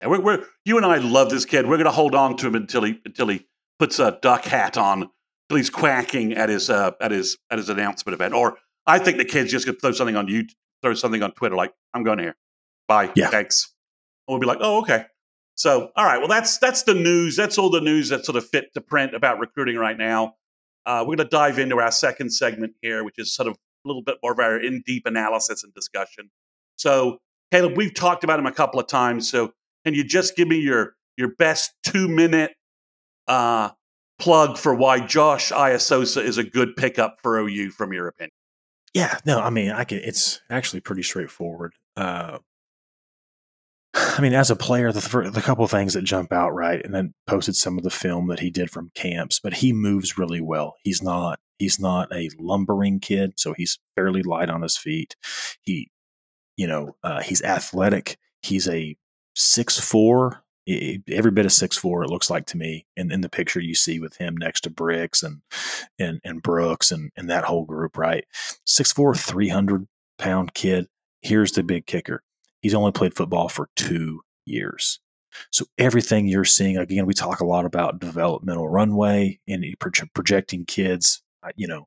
And we're, we're you and I love this kid. We're going to hold on to him until he until he puts a duck hat on, until he's quacking at his uh at his at his announcement event. Or I think the kid's just going to throw something on you, throw something on Twitter like, I'm going here. Bye. Yeah. Thanks. And we'll be like, oh, okay. So, all right. Well, that's that's the news. That's all the news that sort of fit to print about recruiting right now. Uh, we're going to dive into our second segment here, which is sort of a little bit more of our in deep analysis and discussion. So, Caleb, we've talked about him a couple of times. So, can you just give me your your best two minute uh, plug for why Josh Aisosa is a good pickup for OU from your opinion? Yeah, no, I mean, I can. It's actually pretty straightforward. Uh, <sighs> I mean, as a player, the, the couple things that jump out, right, and then posted some of the film that he did from camps, but he moves really well. He's not he's not a lumbering kid, so he's fairly light on his feet. He, you know, uh, he's athletic. He's a six four, every bit of six four. It looks like to me, in, in the picture you see with him next to Bricks and and and Brooks and and that whole group, right? Six four, three hundred pound kid. Here's the big kicker He's only played football for two years. So everything you're seeing, again, we talk a lot about developmental runway and projecting kids. You know,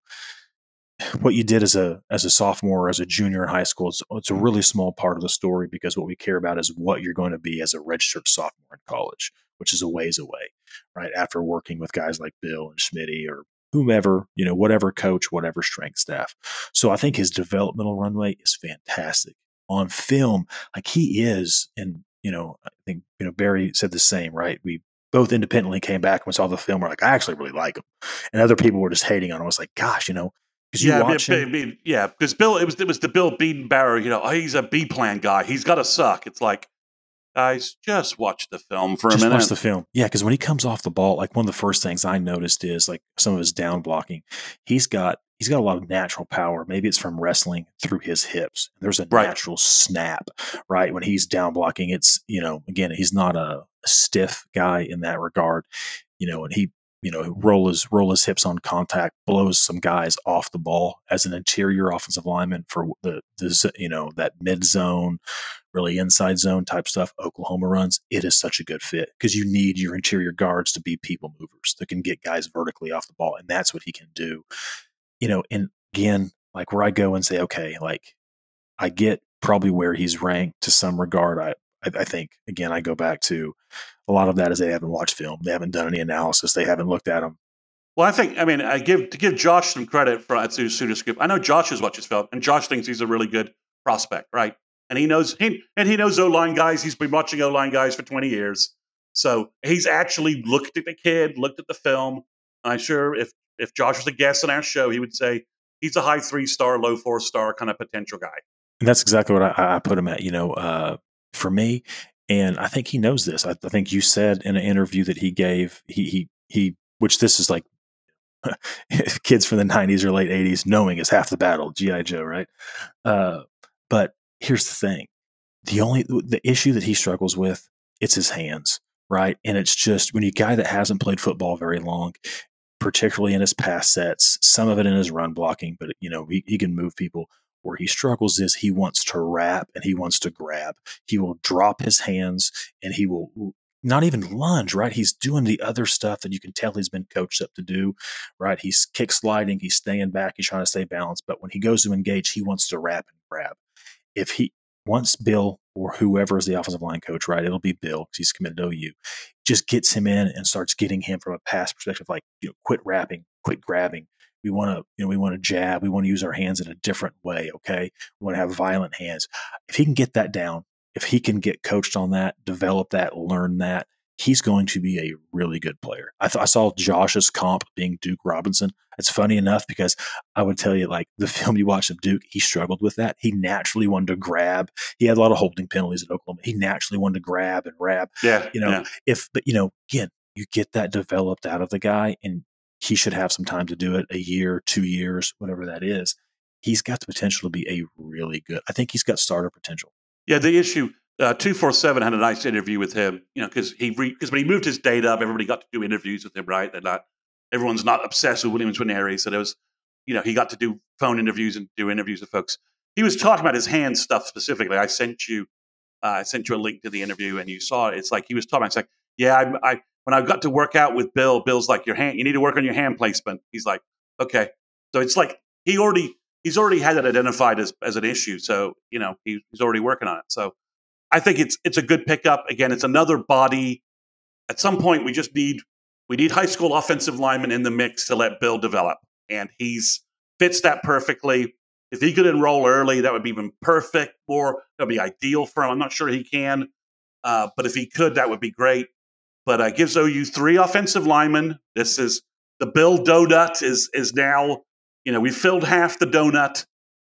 what you did as a as a sophomore or as a junior in high school, it's, it's a really small part of the story because what we care about is what you're going to be as a registered sophomore in college, which is a ways away, right? After working with guys like Bill and Schmitty or whomever, you know, whatever coach, whatever strength staff. So I think his developmental runway is fantastic on film like he is and you know i think you know barry said the same right we both independently came back and we saw the film we're like i actually really like him and other people were just hating on him i was like gosh you know because yeah, watch I mean, yeah, because Bill, it was it was the Bill Beaton you know, oh, he's a B plan guy. He's got to suck. It's like, guys, just watch the film for just a minute. Watch the film, yeah. Because when he comes off the ball, like one of the first things I noticed is like some of his down blocking. He's got he's got a lot of natural power. Maybe it's from wrestling through his hips. There's a right. natural snap, right? When he's down blocking, it's, you know, again, he's not a, a stiff guy in that regard, you know, and he, you know, roll his roll his hips on contact, blows some guys off the ball as an interior offensive lineman for the, the you know that mid zone, really inside zone type stuff. Oklahoma runs. It is such a good fit because you need your interior guards to be people movers that can get guys vertically off the ball, and that's what he can do you know, and again, like where I go and say, okay, like I get probably where he's ranked to some regard. I, I, I think again, I go back to a lot of that is they haven't watched film, they haven't done any analysis, they haven't looked at them. Well, I think I mean I give to give Josh some credit for Atsu Sooner Scoop. I know Josh has watched his film, and Josh thinks he's a really good prospect, right? And he knows he and he knows O line guys. He's been watching O line guys for twenty years, so he's actually looked at the kid, looked at the film. I'm sure if if Josh was a guest on our show, he would say he's a high three star, low four star kind of potential guy. And that's exactly what I, I put him at. You know, uh, for me, and I think he knows this. I, I, think you said in an interview that he gave, he he he, which this is like <laughs> kids from the '90s or late '80s, knowing is half the battle. GI Joe, right? Uh, but here's the thing: the only the issue that he struggles with it's his hands right? And it's just when you guy that hasn't played football very long, particularly in his pass sets, some of it in his run blocking, but you know, he, he can move people. Where he struggles is he wants to wrap and he wants to grab. He will drop his hands and he will not even lunge, right? He's doing the other stuff that you can tell he's been coached up to do, right? He's kick sliding, he's staying back, he's trying to stay balanced. But when he goes to engage, he wants to wrap and grab. If he once Bill or whoever is the offensive line coach, right? It'll be Bill because he's committed to OU. Just gets him in and starts getting him from a pass perspective, like you know, quit wrapping, quit grabbing. We want to, you know, we want to jab. We want to use our hands in a different way. Okay, we want to have violent hands. If he can get that down, if he can get coached on that, develop that, learn that, he's going to be a really good player. I, th- I saw Josh's comp being Duke Robinson. It's funny enough because I would tell you, like the <laughs> film you watched of Duke, he struggled with that. He naturally wanted to grab. He had a lot of holding penalties at Oklahoma. He naturally wanted to grab and grab. Yeah, you know, yeah. if but you know, again, you get that developed out of the guy, and he should have some time to do it—a year, two years, whatever that is. He's got the potential to be a really good. I think he's got starter potential. Yeah, the issue uh, 247 had a nice interview with him, you know, because he because when he moved his date up, everybody got to do interviews with him, right? They're not everyone's not obsessed with Williams Nwaneri, so there was, you know, he got to do phone interviews and do interviews with folks. He was talking about his hand stuff specifically. I sent you, uh, I sent you a link to the interview, and you saw it. It's like he was talking. It's like, yeah, I, I when I got to work out with Bill, Bill's like, your hand, you need to work on your hand placement. He's like, okay, so it's like he already he's already had it identified as as an issue, so you know he, he's already working on it. So I think it's it's a good pickup. Again, it's another body. At some point, we just need we need high school offensive linemen in the mix to let Bill develop, and he's fits that perfectly. If he could enroll early, that would be even perfect. Or that would be ideal for him. I'm not sure he can, Uh, but if he could, that would be great. But uh, gives OU three offensive linemen. This is the Bill Donut is is now. You know, we filled half the donut.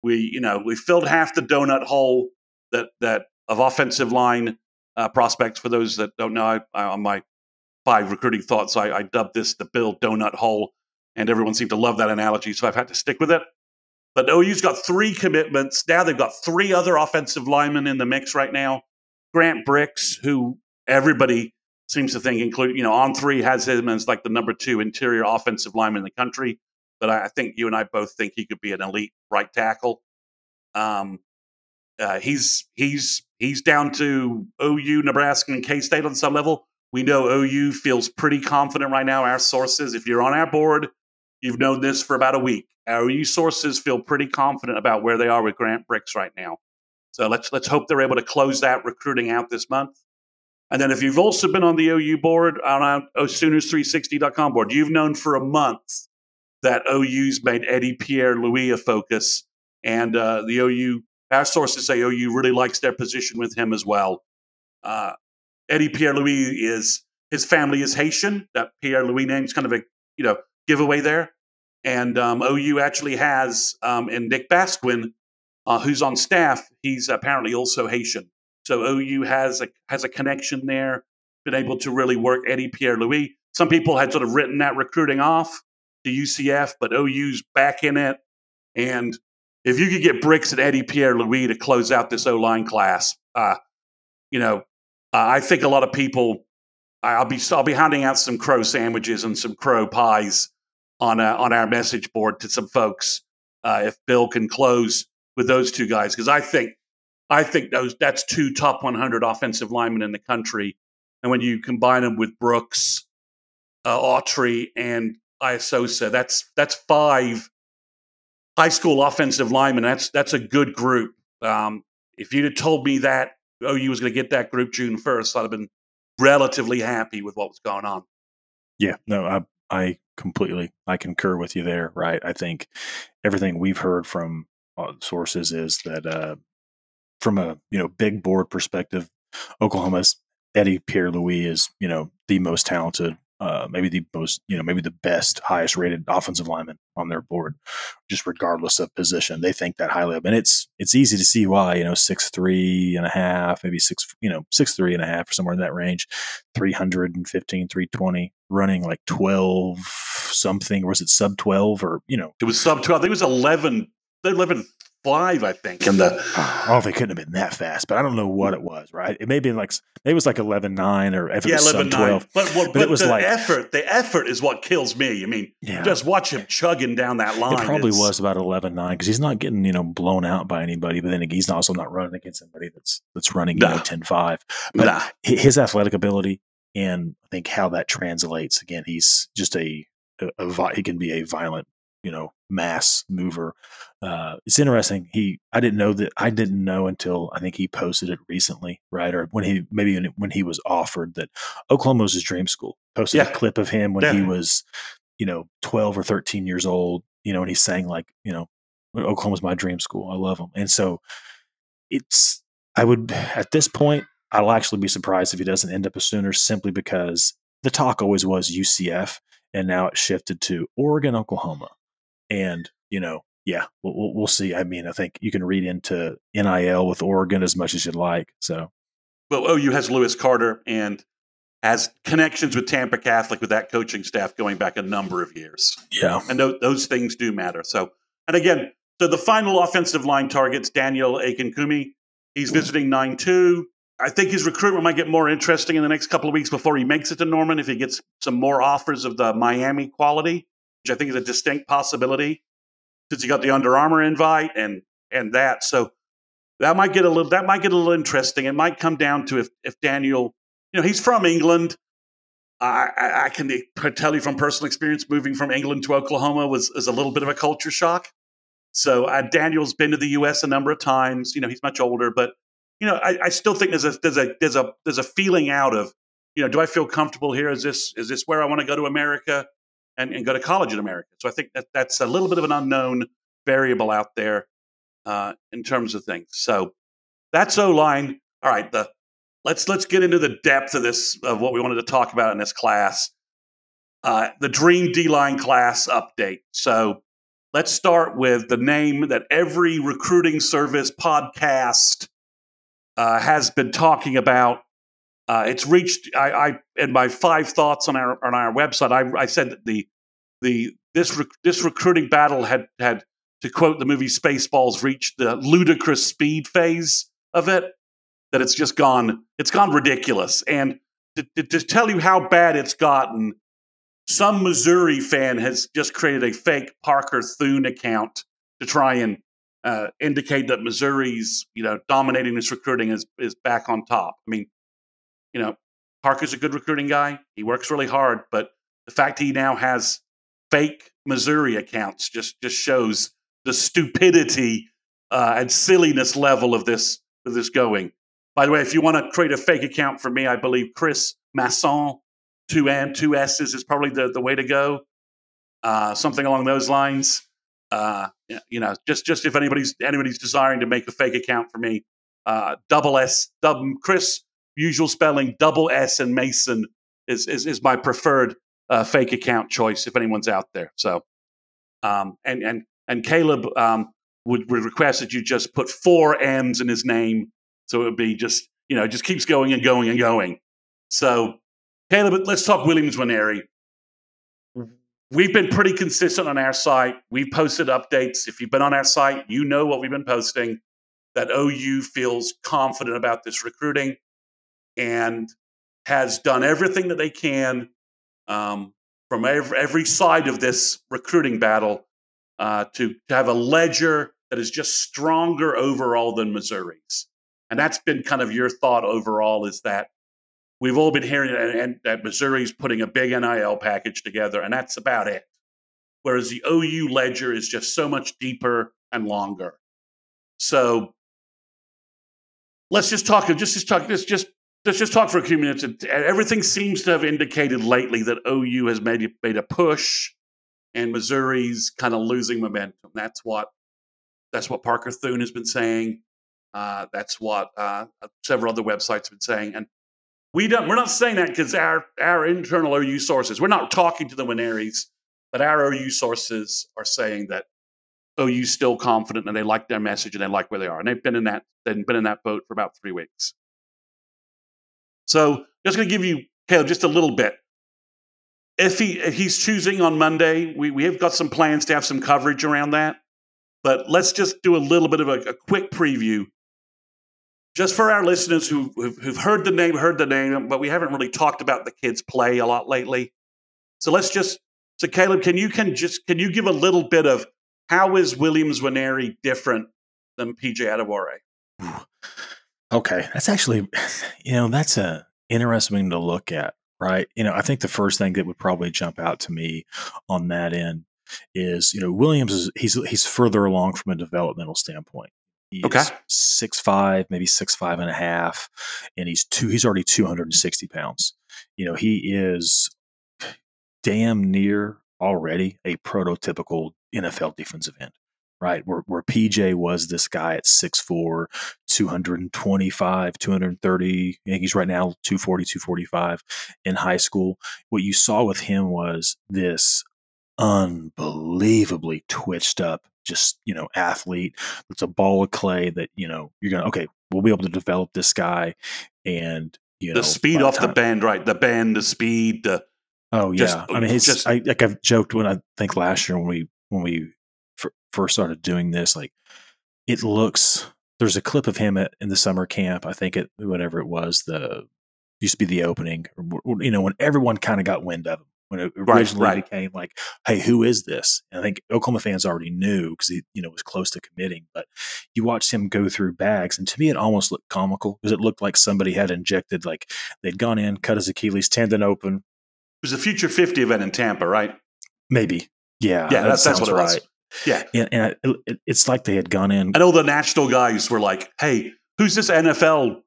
We you know we filled half the donut hole that that of offensive line uh, prospects. For those that don't know, I, I, on my five recruiting thoughts, I, I dubbed this the Bill Donut hole, and everyone seemed to love that analogy, so I've had to stick with it. But OU's got three commitments. Now they've got three other offensive linemen in the mix right now. Grant Bricks, who everybody seems to think, including, you know, On3 has him as like the number two interior offensive lineman in the country. But I think you and I both think he could be an elite right tackle. Um, uh, he's he's he's down to OU, Nebraska, and K State on some level. We know OU feels pretty confident right now. Our sources, if you're on our board, you've known this for about a week. Our OU sources feel pretty confident about where they are with Grant Bricks right now. So let's let's hope they're able to close that recruiting out this month. And then if you've also been on the OU board, on our Sooners360.com board, you've known for a month that OU's made Eddie Pierre Louis a focus. And uh, the OU, our sources say OU really likes their position with him as well. Uh, Eddie Pierre Louis is, his family is Haitian. That Pierre Louis name is kind of a, you know, giveaway there. And um, OU actually has, um, and Nick Basquin, uh, who's on staff, he's apparently also Haitian. So OU has a has a connection there, been able to really work Eddie Pierre Louis. Some people had sort of written that recruiting off to UCF, but OU's back in it. And if you could get Bricks and Eddie Pierre Louis to close out this O line class, uh, you know, uh, I think a lot of people. I'll be I'll be handing out some crow sandwiches and some crow pies on uh, on our message board to some folks uh, if Bill can close with those two guys because I think I think those that's two top 100 offensive linemen in the country, and when you combine them with Brooks, uh, Autry, and Aisosa, that's that's five high school offensive linemen. That's that's a good group. Um, if you'd have told me that OU was going to get that group June 1st, I'd have been relatively happy with what was going on. Yeah, no, I I completely I concur with you there. Right, I think everything we've heard from uh, sources is that uh, from a you know big board perspective, Oklahoma's Eddie Pierre Louis is you know the most talented, uh, maybe the most you know maybe the best, highest rated offensive lineman on their board, just regardless of position. They think that highly of, and it's it's easy to see why. You know, six three and a half, maybe six you know six three and a half or somewhere in that range, 315, 320, running like twelve something, was it sub twelve or you know? It was sub twelve. I think it was eleven. 11 five, I think. And the <sighs> oh, they couldn't have been that fast, but I don't know what it was. Right? It may have been like maybe it was like 11-9 or if yeah, 11, 12. But, well, but, but it was the like effort. The effort is what kills me. I mean, Yeah. just watch him chugging down that line. it probably It's- was about 11-9 because he's not getting you know blown out by anybody, but then he's also not running against somebody that's that's running you Nah. know 10-5. But Nah. his athletic ability and I think how that translates again, he's just a, a, a he can be a violent you know mass mover. Uh, it's interesting. He I didn't know that I didn't know until I think he posted it recently, right? Or when he maybe when, he was offered that Oklahoma was his dream school. Posted Yeah. a clip of him when he was you know 12 or 13 years old. You know, and he sang like you know Oklahoma's my dream school. I love him, and so it's I would at this point I'll actually be surprised if he doesn't end up a Sooner simply because the talk always was UCF and now it shifted to Oregon, Oklahoma. And, you know, yeah, we'll, we'll, see. I mean, I think you can read into NIL with Oregon as much as you'd like. So, Well, oh, OU has Lewis Carter and has connections with Tampa Catholic with that coaching staff going back a number of years. yeah. And those, those things do matter. So, and again, so the final offensive line targets Daniel Akinkunmi. He's mm-hmm. visiting 9 2. I think his recruitment might get more interesting in the next couple of weeks before he makes it to Norman if he gets some more offers of the Miami quality, which I think is a distinct possibility since you got the Under Armour invite and and that. So that might get a little that might get a little interesting. It might come down to if if Daniel, you know, he's from England. I, I, can tell you from personal experience, moving from England to Oklahoma was is a little bit of a culture shock. So uh, Daniel's been to the U.S. a number of times. You know, he's much older, but you know, I, I still think there's a there's a there's a there's a feeling out of you know, do I feel comfortable here? Is this is this where I want to go to America and, and go to college in America? So I think that that's a little bit of an unknown variable out there uh, in terms of things. So that's O line. All right, the let's let's get into the depth of this of what we wanted to talk about in this class. Uh, the Dream D line class update. So let's start with the name that every recruiting service podcast uh, has been talking about. Uh, it's reached. I, I in my five thoughts on our on our website. I, I said that the the this this recruiting battle had had to quote the movie Spaceballs reached the ludicrous speed phase of it. That it's just gone. It's gone ridiculous. And to, to, to tell you how bad it's gotten, some Missouri fan has just created a fake Parker Thune account to try and uh, indicate that Missouri's, you know, dominating this recruiting is is back on top. I mean, you know, Parker's a good recruiting guy. He works really hard, but the fact he now has fake Missouri accounts just just shows the stupidity uh, and silliness level of this of this going. By the way, if you want to create a fake account for me, I believe Chris Masson, two M, two S's is probably the, the way to go. Uh, something along those lines. Uh, you know, just just if anybody's anybody's desiring to make a fake account for me, uh, double S, double Chris, usual spelling, double S and Mason is is, is my preferred uh, fake account choice if anyone's out there. So, um, and and and Caleb um, would, would request that you just put four M's in his name, so it would be just you know just keeps going and going and going. So, Caleb, let's talk Williams Nwaneri. We've been pretty consistent on our site. We've posted updates. If you've been on our site, you know what we've been posting. That OU feels confident about this recruiting and has done everything that they can um, from every, every, side of this recruiting battle uh, to, to have a ledger that is just stronger overall than Missouri's. And that's been kind of your thought overall is that we've all been hearing and, and that Missouri's putting a big NIL package together, and that's about it. Whereas the OU ledger is just so much deeper and longer. So let's just talk. Just just talk. Just just let's just talk for a few minutes. Everything seems to have indicated lately that OU has made made a push, and Missouri's kind of losing momentum. That's what that's what Parker Thune has been saying. Uh, that's what uh, several other websites have been saying, and we don't. We're not saying that because our our internal OU sources. We're not talking to the Nwaneris, but our OU sources are saying that OU's still confident and they like their message and they like where they are, and they've been in that they've been in that boat for about three weeks. So just going to give you, Caleb, just a little bit. If he if he's choosing on Monday, we, we have got some plans to have some coverage around that. But let's just do a little bit of a, a quick preview, just for our listeners who who've, who've heard the name, heard the name, but we haven't really talked about the kids play a lot lately. So let's just so Caleb, can you can just can you give a little bit of how is Williams Nwaneri different than PJ Adebawore? Okay, that's actually, <sighs> you know, that's a interesting to look at, right? You know, I think the first thing that would probably jump out to me on that end is, you know, Williams is he's he's further along from a developmental standpoint. He's okay. six five, maybe six five and a half, and he's two. He's already two hundred and sixty pounds. You know, he is damn near already a prototypical NFL defensive end right? Where, where PJ was this guy at 6'4, 225, 230. I think he's right now 240, 245 in high school. What you saw with him was this unbelievably twitched up, just, you know, athlete. It's a ball of clay that, you know, you're going to, okay, we'll be able to develop this guy. And, you know the know, speed off the, the bend, right? The bend, the speed, the. Oh yeah, just, I mean, his, just, I, like I've joked when I think last year when we when we first started doing this, like it looks. There's a clip of him at, in the summer camp. I think it whatever it was the used to be the opening. You know when everyone kind of got wind of him when it originally right, right. became like, "Hey, who is this?" And I think Oklahoma fans already knew because he, you know, was close to committing. But you watched him go through bags, and to me, it almost looked comical because it looked like somebody had injected, like they'd gone in, cut his Achilles tendon open. It was a future fifty event in Tampa, right? Maybe. Yeah, yeah, that that's, that's what it right. was. Yeah, and, and it, it's like they had gone in. I know the national guys were like, "Hey, who's this NFL?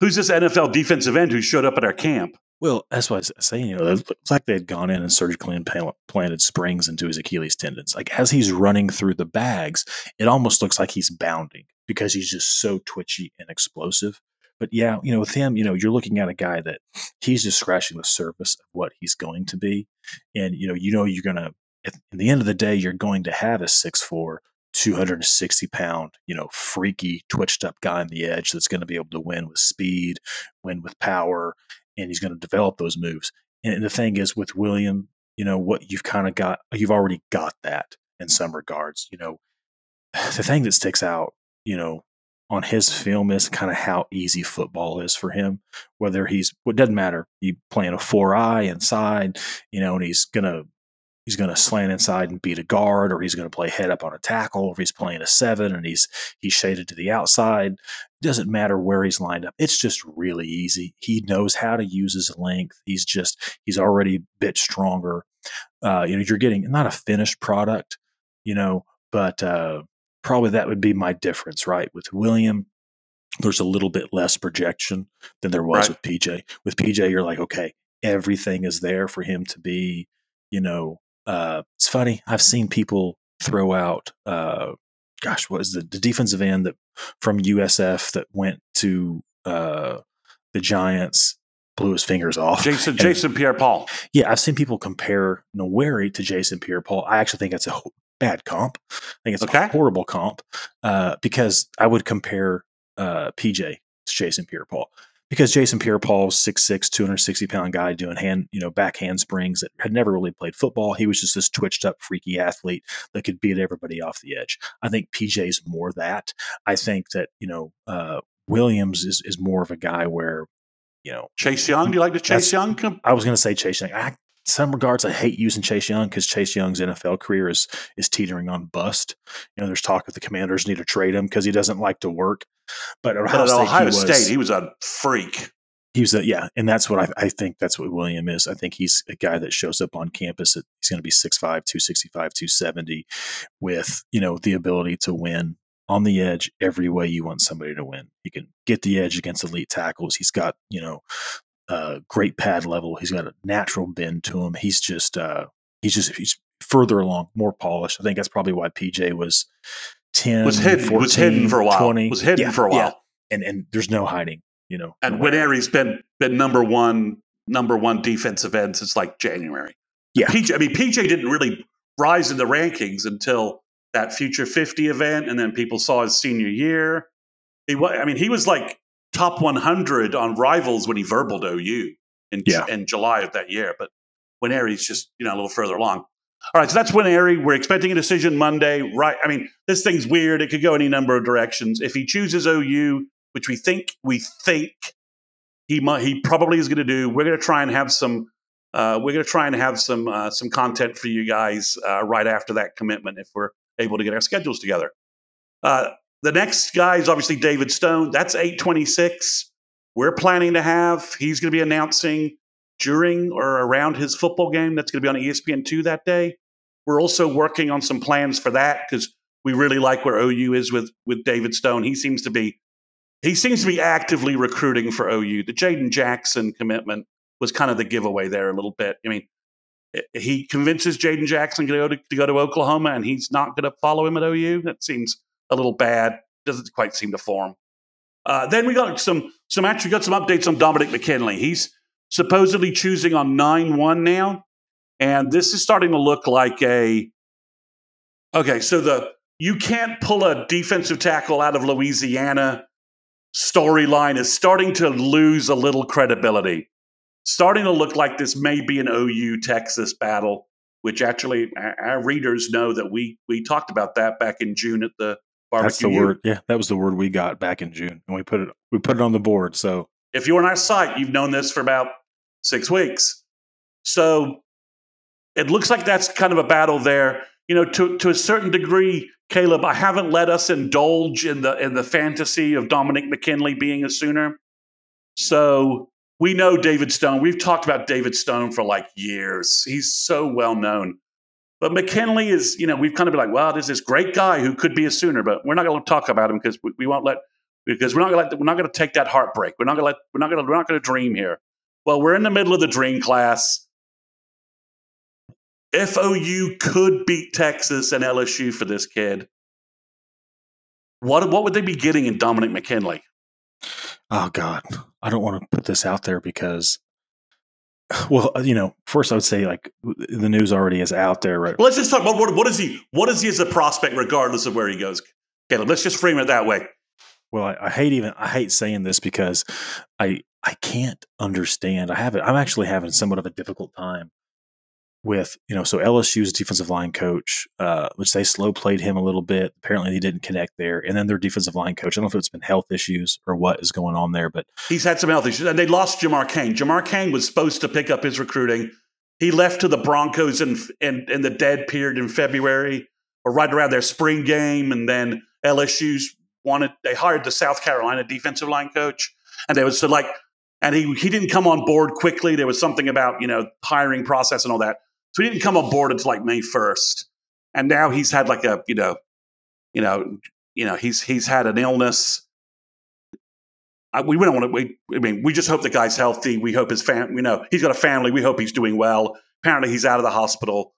Who's this NFL defensive end who showed up at our camp?" Well, that's what I was saying. You know, it's like they had gone in and surgically implanted springs into his Achilles tendons. Like as he's running through the bags, it almost looks like he's bounding because he's just so twitchy and explosive. But yeah, you know, with him, you know, you're looking at a guy that he's just scratching the surface of what he's going to be, and you know, you know, you're gonna at the end of the day, you're going to have a six four 260 pound, you know, freaky, twitched up guy on the edge that's going to be able to win with speed, win with power, and he's going to develop those moves. And the thing is, with William, you know, what you've kind of got, you've already got that in some regards. You know, <sighs> the thing that sticks out, you know, on his film is kind of how easy football is for him. Whether he's, it doesn't matter. He playing a four eye inside, you know, and he's gonna he's going to slant inside and beat a guard, or he's going to play head up on a tackle, or he's playing a seven and he's he's shaded to the outside. It doesn't matter where he's lined up. It's just really easy. He knows how to use his length. He's just he's already a bit stronger. Uh, you know, you're getting not a finished product, you know, but uh, probably that would be my difference, right? With William, there's a little bit less projection than there was right. with PJ. With PJ, you're like, okay, everything is there for him to be, you know, uh, it's funny. I've seen people throw out, uh, gosh, what is the, the defensive end that from USF that went to uh, the Giants blew his fingers off. Jason <laughs> and, Jason Pierre Paul. Yeah, I've seen people compare Nwaneri to Jason Pierre Paul. I actually think that's a bad comp. I think it's okay. a horrible comp uh, because I would compare uh, PJ to Jason Pierre Paul because Jason Pierre-Paul's 6'6", 260 pound guy doing hand, you know, back handsprings that had never really played football. He was just this twitched up, freaky athlete that could beat everybody off the edge. I think PJ's more that. I think that you know uh, Williams is is more of a guy where you know Chase Young. Do you like the Chase Young? I was going to say Chase Young. I, some regards, I hate using Chase Young because Chase Young's NFL career is is teetering on bust. You know, there's talk that the Commanders need to trade him because he doesn't like to work. But at Ohio, but at State, Ohio he was, State, he was a freak. He was a yeah, and that's what I, I, think. That's what William is. I think he's a guy that shows up on campus. At, he's going to be 6'5", 265, 270, with you know the ability to win on the edge every way you want somebody to win. He can get the edge against elite tackles. He's got you know uh, great pad level. He's got a natural bend to him. He's just uh, he's just he's further along, more polished. I think that's probably why PJ was 10, was hidden, 14, was hidden for a while. 20. Was hidden yeah, for a while. Yeah. And and there's no hiding, you know. And Nwaneri's been been number one number one defensive end since like January. Yeah. PJ I mean PJ didn't really rise in the rankings until that Future 50 event and then people saw his senior year. He was I mean he was like top 100 on rivals when he verbaled OU in, yeah. in July of that year. But Nwaneri's just, you know, a little further along. All right, so that's Nwaneri. We're expecting a decision Monday. Right. I mean, this thing's weird. It could go any number of directions. If he chooses OU, which we think we think he might, he probably is going to do, we're going to try and have some. Uh, we're going to try and have some uh, some content for you guys uh, right after that commitment if we're able to get our schedules together. The next guy is obviously David Stone. That's 826. We're planning to have, he's going to be announcing during or around his football game. That's going to be on ESPN2 that day. We're also working on some plans for that because we really like where OU is with, with David Stone. He seems to be he seems to be actively recruiting for OU. The Jaden Jackson commitment was kind of the giveaway there a little bit. I mean, eh, he convinces Jaden Jackson to go to, to, go to Oklahoma, and he's not going to follow him at OU. That seems a little bad. Doesn't quite seem to form. Uh, then we got some some actually got some updates on Dominic McKinley. He's supposedly choosing on nine one now, and this is starting to look like a okay. So the you can't pull a defensive tackle out of Louisiana storyline is starting to lose a little credibility. Starting to look like this may be an OU Texas battle, which actually our readers know that we we talked about that back in June at the Barbecue That's the word. Yeah, that was the word we got back in June, and we put it we put it on the board. So if you're on our site, you've known this for about six weeks. So it looks like that's kind of a battle there. You know, to to a certain degree, Caleb, I haven't let us indulge in the in the fantasy of Dominic McKinley being a Sooner. So we know David Stone. We've talked about David Stone for like years. He's so well known. But McKinley is, you know, we've kind of been like, well, there's this great guy who could be a Sooner, but we're not going to talk about him because we, we, won't let because we're not going to we're not going to take that heartbreak. We're not going to we're not going to we're not going to dream here. Well, we're in the middle of the dream class. FOU could beat Texas and LSU for this kid, what what would they be getting in Dominic McKinley? oh God, I don't want to put this out there because, <sighs> well, uh, you know, first I would say like the news already is out there, right? Well, let's just talk about what, what is he? What is he as a prospect, regardless of where he goes? Caleb, let's just frame it that way. Well, I, I hate even I hate saying this because I I can't understand. I have it. I'm actually having somewhat of a difficult time with you know so LSU's defensive line coach, uh, which they slow played him a little bit. Apparently, they didn't connect there, and then their defensive line coach. I don't know if it's been health issues or what is going on there, but he's had some health issues, and they lost Jamar Cain. Jamar Cain was supposed to pick up his recruiting. He left to the Broncos in in, in the dead period in February, or right around their spring game, and then LSU's wanted they hired the South Carolina defensive line coach, and they was so like. And he, he didn't come on board quickly. There was something about, you know, hiring process and all that. So he didn't come aboard board until like May first, and now he's had like a you know, you know, you know he's he's had an illness. I, we don't want to. We, I mean, we just hope the guy's healthy. We hope his family. You know, he's got a family. We hope he's doing well. Apparently, he's out of the hospital.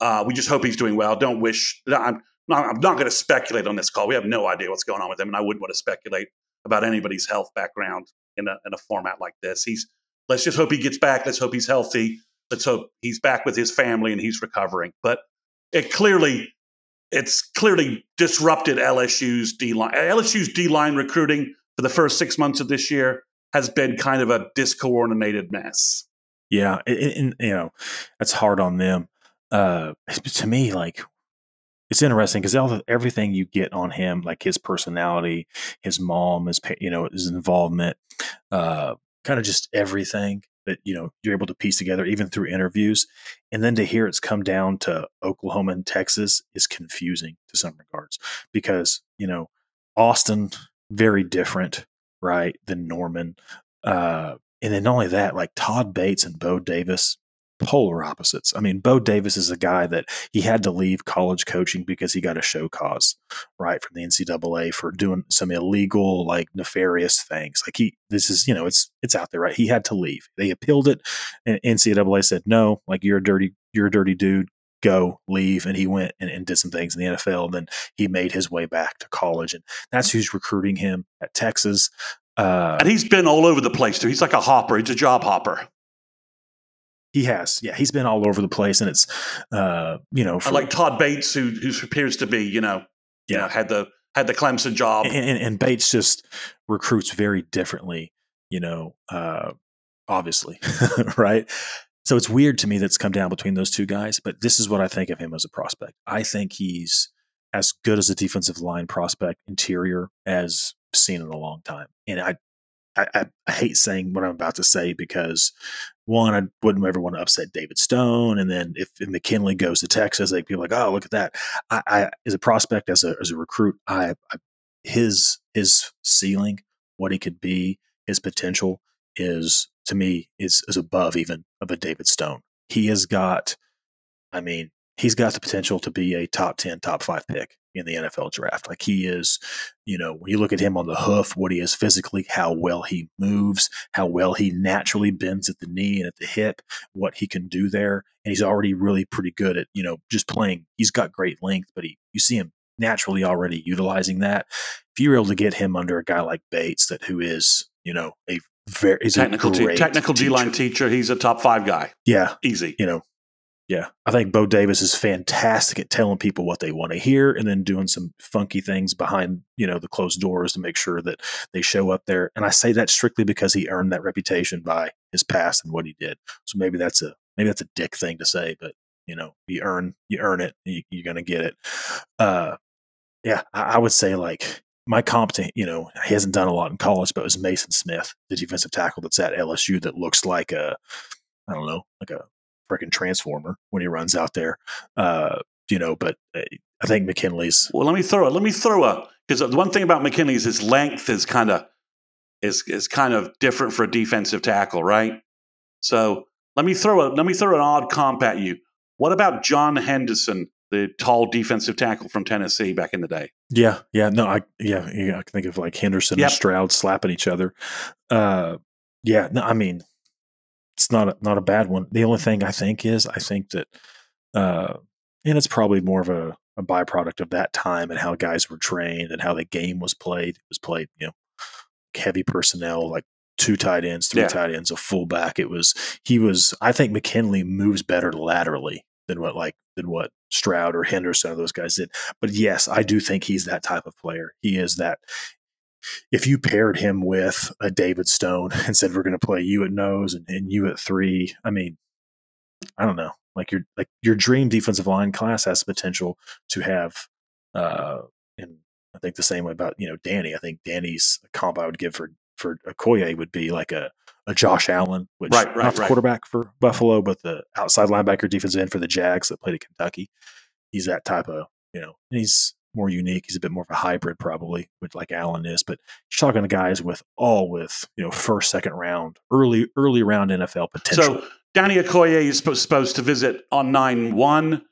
Uh, we just hope he's doing well. Don't wish. I'm not, I'm not going to speculate on this call. We have no idea what's going on with him, and I wouldn't want to speculate about anybody's health background in a in a format like this. He's. Let's just hope he gets back. Let's hope he's healthy let's hope he's back with his family and he's recovering. But it clearly, it's clearly disrupted LSU's D line. LSU's D line recruiting for the first six months of this year has been kind of a discoordinated mess. Yeah, and, you know that's hard on them. Uh, to me, like it's interesting because everything you get on him, like his personality, his mom, his you know his involvement, uh, kind of just everything that you know you're able to piece together even through interviews and then to hear it's come down to oklahoma and texas is confusing to some regards because you know austin very different right than norman uh, and then not only that like todd bates and bo davis polar opposites. I mean, Bo Davis is a guy that he had to leave college coaching because he got a show cause, right, from the NCAA for doing some illegal, like nefarious things. Like he, this is, you know, it's it's out there, right? He had to leave. They appealed it, and NCAA said no, like you're a dirty, you're a dirty dude. Go leave, and he went and, and did some things in the NFL. And then he made his way back to college, and that's who's recruiting him at Texas. Uh, and he's been all over the place too. He's like a hopper. He's a job hopper. He has, yeah. He's been all over the place, and it's, uh, you know, for, like Todd Bates, who who appears to be, you know, yeah, you know, had the had the Clemson job, and, and, and, Bates just recruits very differently, you know, uh, obviously, <laughs> right. So it's weird to me that's come down between those two guys, but this is what I think of him as a prospect. I think he's as good as a defensive line prospect interior as seen in a long time, and I I, I, hate saying what I'm about to say because one, I wouldn't ever want to upset David Stone, and then if, if McKinley goes to Texas, like people like, oh, look at that. I, I as a prospect, as a as a recruit, I, I his his ceiling, what he could be, his potential is to me is is above even of a David Stone. He has got, I mean, he's got the potential to be a top ten, top five pick in the NFL draft. Like he is, you know, when you look at him on the hoof, what he is physically, how well he moves, how well he naturally bends at the knee and at the hip, what he can do there. And he's already really pretty good at, you know, just playing. He's got great length, but he, you see him naturally already utilizing that. If you're able to get him under a guy like Bates, that who is, you know, a very technical, technical D line teacher. He's a top five guy. Yeah, easy. You know, yeah, I think Bo Davis is fantastic at telling people what they want to hear and then doing some funky things behind, you know, the closed doors to make sure that they show up there. And I say that strictly because he earned that reputation by his past and what he did. So maybe that's a maybe that's a dick thing to say, but you know, you earn you earn it, you, are gonna get it. Uh, yeah, I, I would say like my competent, you know, he hasn't done a lot in college, but it was Mason Smith, the defensive tackle that's at LSU that looks like a I don't know, like a freaking transformer when he runs out there. Uh, you know, but uh, I think McKinley's. Well, let me throw it. Let me throw a because the one thing about McKinley's is his length is kind of is is kind of different for a defensive tackle, right? So let me throw a let me throw an odd comp at you. What about John Henderson, the tall defensive tackle from Tennessee back in the day? Yeah, yeah, no, I yeah, yeah I can think of like Henderson yep. and Stroud slapping each other. Uh, yeah, no, I mean it's not a, not a bad one. The only thing I think is I think that, uh, and it's probably more of a, a byproduct of that time and how guys were trained and how the game was played. It was played, you know, heavy personnel, like two tight ends, three Yeah. tight ends, a fullback. It was he was. I think McKinley moves better laterally than what like than what Stroud or Henderson or those guys did. But yes, I do think he's that type of player. He is that. If you paired him with a David Stone <laughs> and said we're going to play you at nose and, and you at three, I mean, I don't know. Like your like your dream defensive line class has the potential to have, uh, and I think the same way about you know Danny. I think Danny's comp I would give for for Okoye would be like a a Josh Allen, which Right, right, not the right. quarterback for Buffalo, but the outside linebacker defensive end for the Jags that played at Kentucky. He's that type of you know, and he's more unique. He's a bit more of a hybrid probably, with like Allen is. But you're talking to guys with all with you know first, second round, early early round NFL potential. So Danny Okoye is supposed, to visit on 9 1.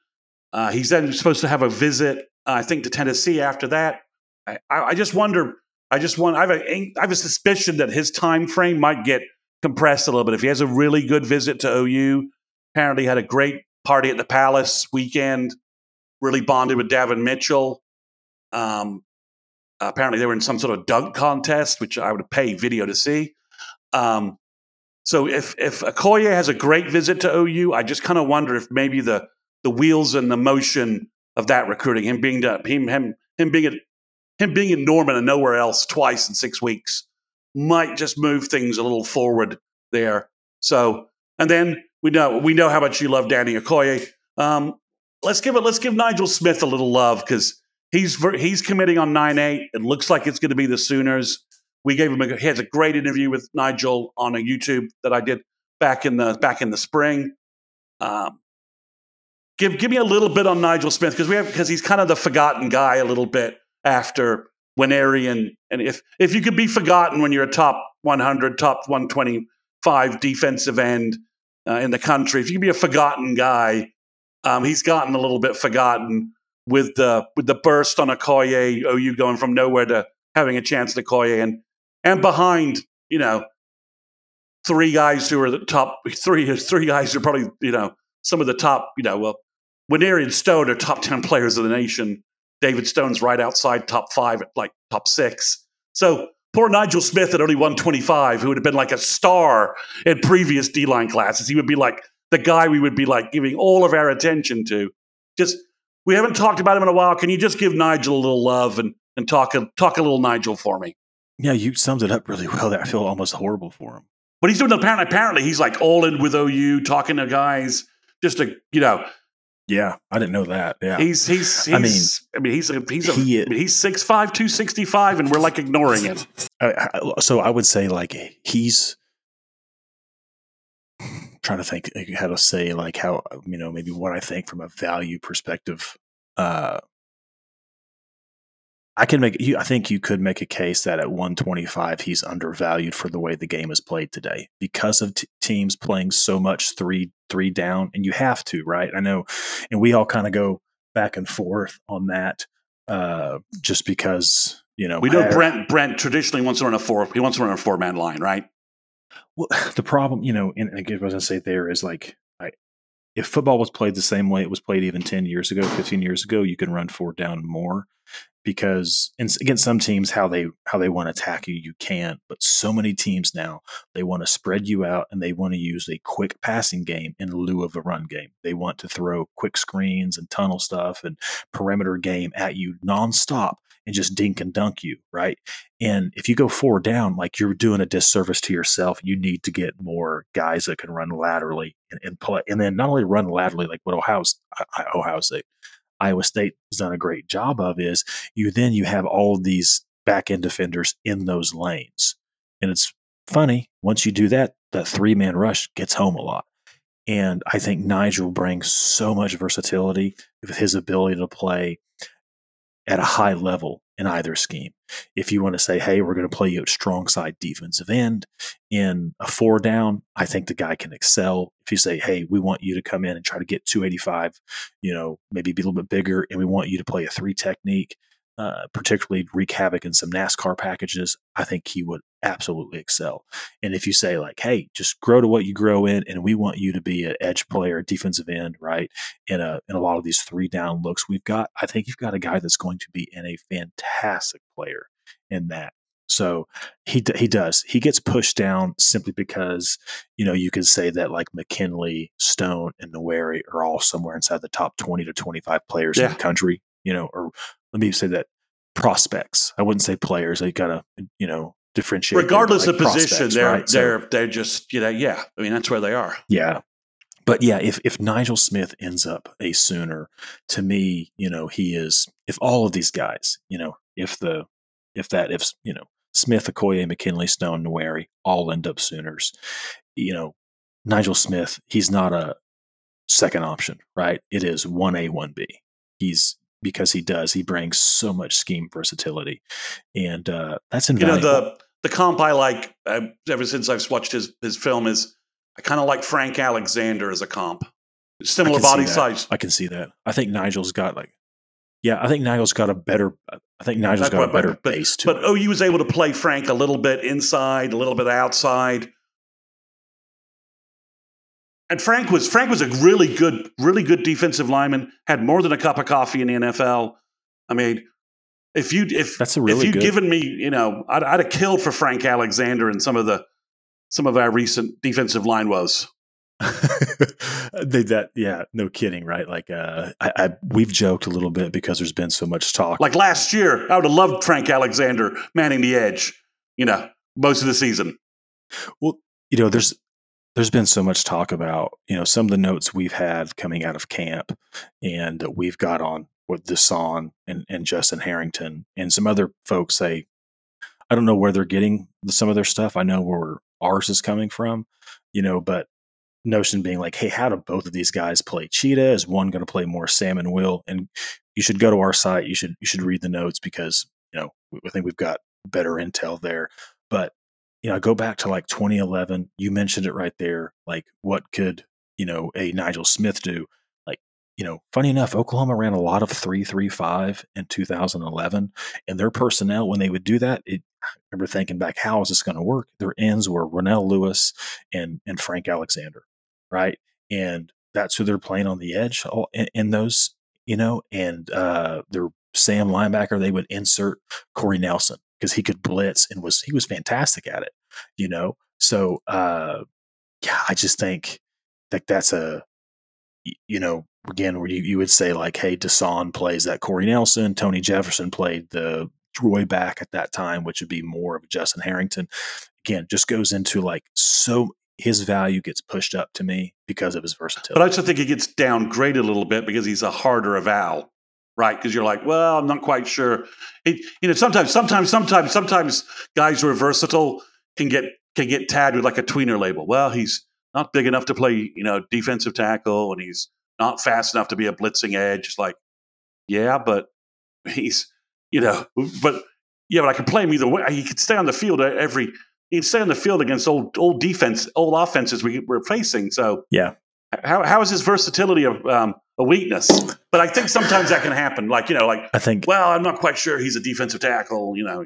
Uh, he's then supposed to have a visit, uh, I think, to Tennessee after that. I, I I just wonder. I just want. I have a. I have a suspicion that his time frame might get compressed a little bit if he has a really good visit to OU. Apparently, had a great party at the Palace weekend. Really bonded with Davin Mitchell. Um, apparently, they were in some sort of dunk contest, which I would pay video to see. Um, so if if Okoye has a great visit to OU, I just kind of wonder if maybe the the wheels and the motion of that recruiting, him being to, him him him being at him being in Norman and nowhere else twice in six weeks, might just move things a little forward there. So and then we know we know how much you love Danny Okoye. Um, let's give it. Let's give Nigel Smith a little love because he's he's committing on nine eight. It looks like it's going to be the Sooners. We gave him a he has a great interview with Nigel on a YouTube that I did back in the back in the spring. Um, give give me a little bit on Nigel Smith because we have because he's kind of the forgotten guy a little bit after Nwaneri and and if if you could be forgotten when you're a top 100, top 125 defensive end uh, in the country, if you could be a forgotten guy, um, he's gotten a little bit forgotten with the with the burst on Okoye, oh, OU going from nowhere to having a chance at Okoye and and behind, you know, three guys who are the top <laughs> three three guys who are probably, you know, some of the top, you know, well, Nwaneri and Stone are top ten players of the nation. David Stone's right outside top five at like top six. So poor Nigel Smith at only 125, who would have been like a star in previous D line classes. He would be like the guy we would be like giving all of our attention to. Just we haven't talked about him in a while. Can you just give Nigel a little love and and talk a, talk a little Nigel for me? yeah, you summed it up really well. There, I feel almost horrible for him. But he's doing apparently apparently he's like all in with OU, talking to guys. Just to you know, Yeah, I didn't know that. Yeah, he's he's, he's I mean, I mean he's a, he's a, he- I mean, he's six five two sixty five, and we're like ignoring him. So I would say like he's trying to think how to say like how you know maybe what I think from a value perspective. Uh, I can make you. I think you could make a case that at 125 he's undervalued for the way the game is played today because of t- teams playing so much three three down, and you have to right. I know, and we all kind of go back and forth on that, uh, just because you know We know I- Brent Brent traditionally wants to run a four. He wants to run a four man line, right? Well, <sighs> the problem, you know, and what I was gonna say there is like, if football was played the same way it was played even ten years ago, fifteen years ago, you can run four down more because against some teams how they how they want to attack you you can but so many teams now they want to spread you out and they want to use a quick passing game in lieu of a run game. They want to throw quick screens and tunnel stuff and perimeter game at you nonstop and just dink and dunk you right and if you go four down like you're doing a disservice to yourself you need to get more guys that can run laterally and, and play and then not only run laterally like what ohio's ohio state Iowa State has done a great job of is you then you have all of these back end defenders in those lanes. And it's funny, once you do that, that three man rush gets home a lot. And I think Nigel brings so much versatility with his ability to play at a high level in either scheme. If you want to say, hey, we're going to play you at strong side defensive end in a four down, I think the guy can excel. If you say, hey, we want you to come in and try to get 285, you know, maybe be a little bit bigger, and we want you to play a three technique, uh, particularly wreak havoc in some NASCAR packages, I think he would absolutely excel. And if you say like, hey, just grow to what you grow in, and we want you to be an edge player, defensive end, right? In a in a lot of these three down looks we've got, I think you've got a guy that's going to be in a fantastic player in that. So he he does. He gets pushed down simply because you know you could say that like McKinley, Stone, and Nwaneri are all somewhere inside the top twenty to twenty five players yeah. in the country. You know, or let me say that prospects. I wouldn't say players. They gotta you know differentiate. Regardless like of position, they're right? they're so, they're just you know yeah. I mean that's where they are. Yeah. But yeah, if if Nigel Smith ends up a Sooner, to me, you know, he is. If all of these guys, you know, if the if that if you know Smith, Okoye, McKinley, Stone, Nwaneri all end up Sooners. You know, Nigel Smith, he's not a second option, right? It is 1A, 1B. He's because he does, he brings so much scheme versatility. And uh, that's invaluable. You know, the, the comp I like uh, ever since I've watched his, his film is I kind of like Frank Alexander as a comp. Similar body size. I can see that. I think Nigel's got like yeah, I think Nigel's got a better. I think Nigel's got a better but, base too. But OU was able to play Frank a little bit inside, a little bit outside. And Frank was Frank was a really good, really good defensive lineman. Had more than a cup of coffee in the NFL. I mean, if you if that's a really if you'd good. given me, you know, I'd, I'd have killed for Frank Alexander and some of the some of our recent defensive line woes. <laughs> they, that yeah, no kidding, right? Like uh, I, I, we've joked a little bit because there's been so much talk. Like last year, I would have loved Frank Alexander manning the edge. You know, most of the season. Well, you know, there's there's been so much talk about you know some of the notes we've had coming out of camp, and that we've got on with Dasan and, and Justin Harrington and some other folks say, I don't know where they're getting some of their stuff. I know where ours is coming from, you know, but notion being like, hey, how do both of these guys play cheetah? Is one going to play more Sam and Will? And you should go to our site. You should you should read the notes because you know we think we've got better intel there. But you know, I go back to like 2011. You mentioned it right there. Like, what could you know a Nigel Smith do? Like, you know, funny enough, Oklahoma ran a lot of three three five in 2011, and their personnel when they would do that, it I remember thinking back, how is this going to work? Their ends were Ronnell Lewis and and Frank Alexander right? And that's who they're playing on the edge in, in those, you know, and uh, their Sam linebacker, they would insert Corey Nelson because he could blitz and was he was fantastic at it, you know. So uh, yeah, I just think that that's a you know again where you, you would say like hey Dasan plays that Corey Nelson, Tony Jefferson played the Roy back at that time, which would be more of Justin Harrington. Again, just goes into like so his value gets pushed up to me because of his versatility. But I also think he gets downgraded a little bit because he's a harder eval, right? Because you're like, well, I'm not quite sure. He, you know, sometimes, sometimes, sometimes, sometimes guys who are versatile can get can get tagged with like a tweener label. Well, he's not big enough to play, you know, defensive tackle, and he's not fast enough to be a blitzing edge. It's like, yeah, but he's, you know, but yeah, but I can play him either way. He could stay on the field every he'd stay on the field against old old defense, old offenses we were facing. So yeah, how how is his versatility of um, a weakness? But I think sometimes that can happen. Like you know, like I think. Well, I'm not quite sure he's a defensive tackle. You know,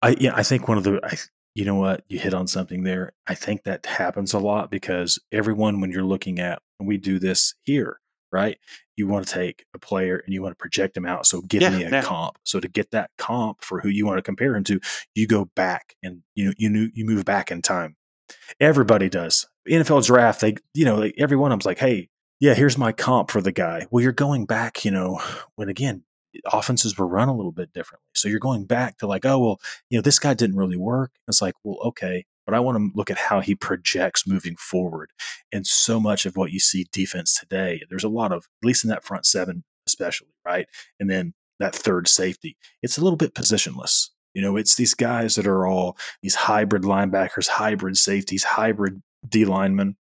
I yeah, I think one of the. I, you know what? You hit on something there. I think that happens a lot because everyone, when you're looking at, and we do this here, right? You want to take a player and you want to project him out. So give yeah, me a yeah. comp. So to get that comp for who you want to compare him to, you go back and you you you move back in time. Everybody does. NFL draft, they you know like every one of them's like, hey, yeah, here's my comp for the guy. Well, you're going back, you know, when again offenses were run a little bit differently. So you're going back to like, oh well, you know, this guy didn't really work. It's like, well, okay, but I want to look at how he projects moving forward. And so much of what you see defense today, there's a lot of, at least in that front seven, especially, right? And then that third safety, it's a little bit positionless. You know, it's these guys that are all these hybrid linebackers, hybrid safeties, hybrid D linemen.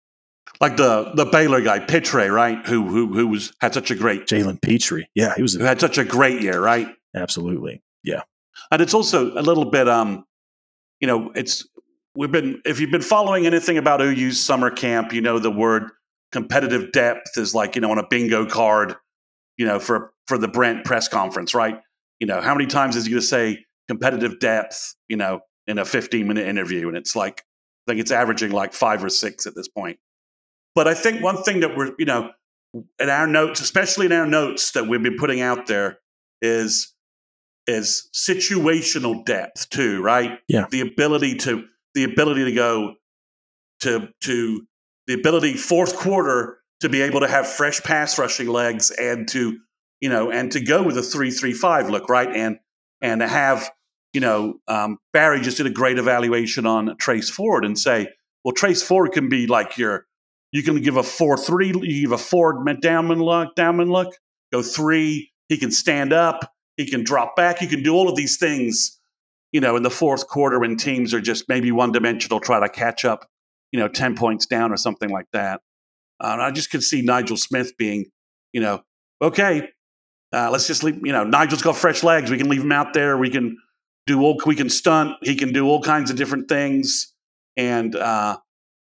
Like the the Baylor guy, Pitre, right? Who who who was had such a great Jalen Pitre. Yeah, he was a, who had such a great year, right? Absolutely. Yeah. And it's also a little bit um, you know, it's we've been if you've been following anything about OU's summer camp, you know the word competitive depth is like you know on a bingo card, you know for for the Brent press conference, right? You know how many times is he going to say competitive depth, you know, in a 15 minute interview, and it's like I think it's averaging like five or six at this point. But I think one thing that we're you know in our notes, especially in our notes that we've been putting out there, is is situational depth too, right? Yeah. The ability to the ability to go to to the ability fourth quarter to be able to have fresh pass rushing legs and to you know and to go with a three three five look right and and to have you know um, Barry just did a great evaluation on Trace Ford and say well Trace Ford can be like your you can give a four three you give a Ford downman look downman look go three he can stand up he can drop back he can do all of these things you know in the fourth quarter when teams are just maybe one dimensional try to catch up you know 10 points down or something like that uh, I just could see Nigel Smith being, you know, okay, uh, let's just leave. You know, Nigel's got fresh legs. We can leave him out there. We can do all. We can stunt. He can do all kinds of different things. And uh,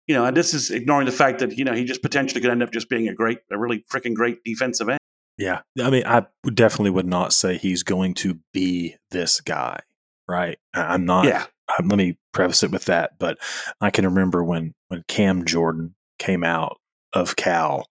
you know, and this is ignoring the fact that you know he just potentially could end up just being a great, a really freaking great defensive end. Yeah, I mean, I definitely would not say he's going to be this guy, right? I'm not. Yeah. I'm, let me preface it with that, but I can remember when when Cam Jordan came out of Cal.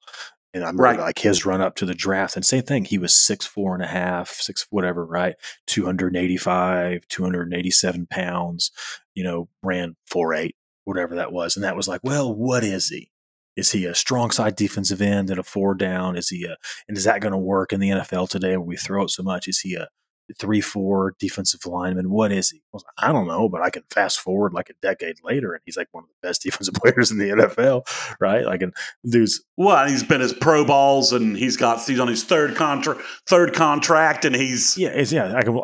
And I'm right. like his run up to the draft. And same thing, he was six, four and a half, six, whatever, right? 285, 287 pounds, you know, ran four eight, whatever that was. And that was like, well, what is he? Is he a strong side defensive end and a four down? Is he a, and is that going to work in the NFL today where we throw it so much? Is he a three four defensive lineman. What is he? I don't know, but I can fast forward like a decade later, and he's like one of the best <laughs> defensive players in the NFL, right? Like, and dude's well, he's been his pro balls, and he's got he's on his third contract, third contract, and he's yeah, yeah, I can,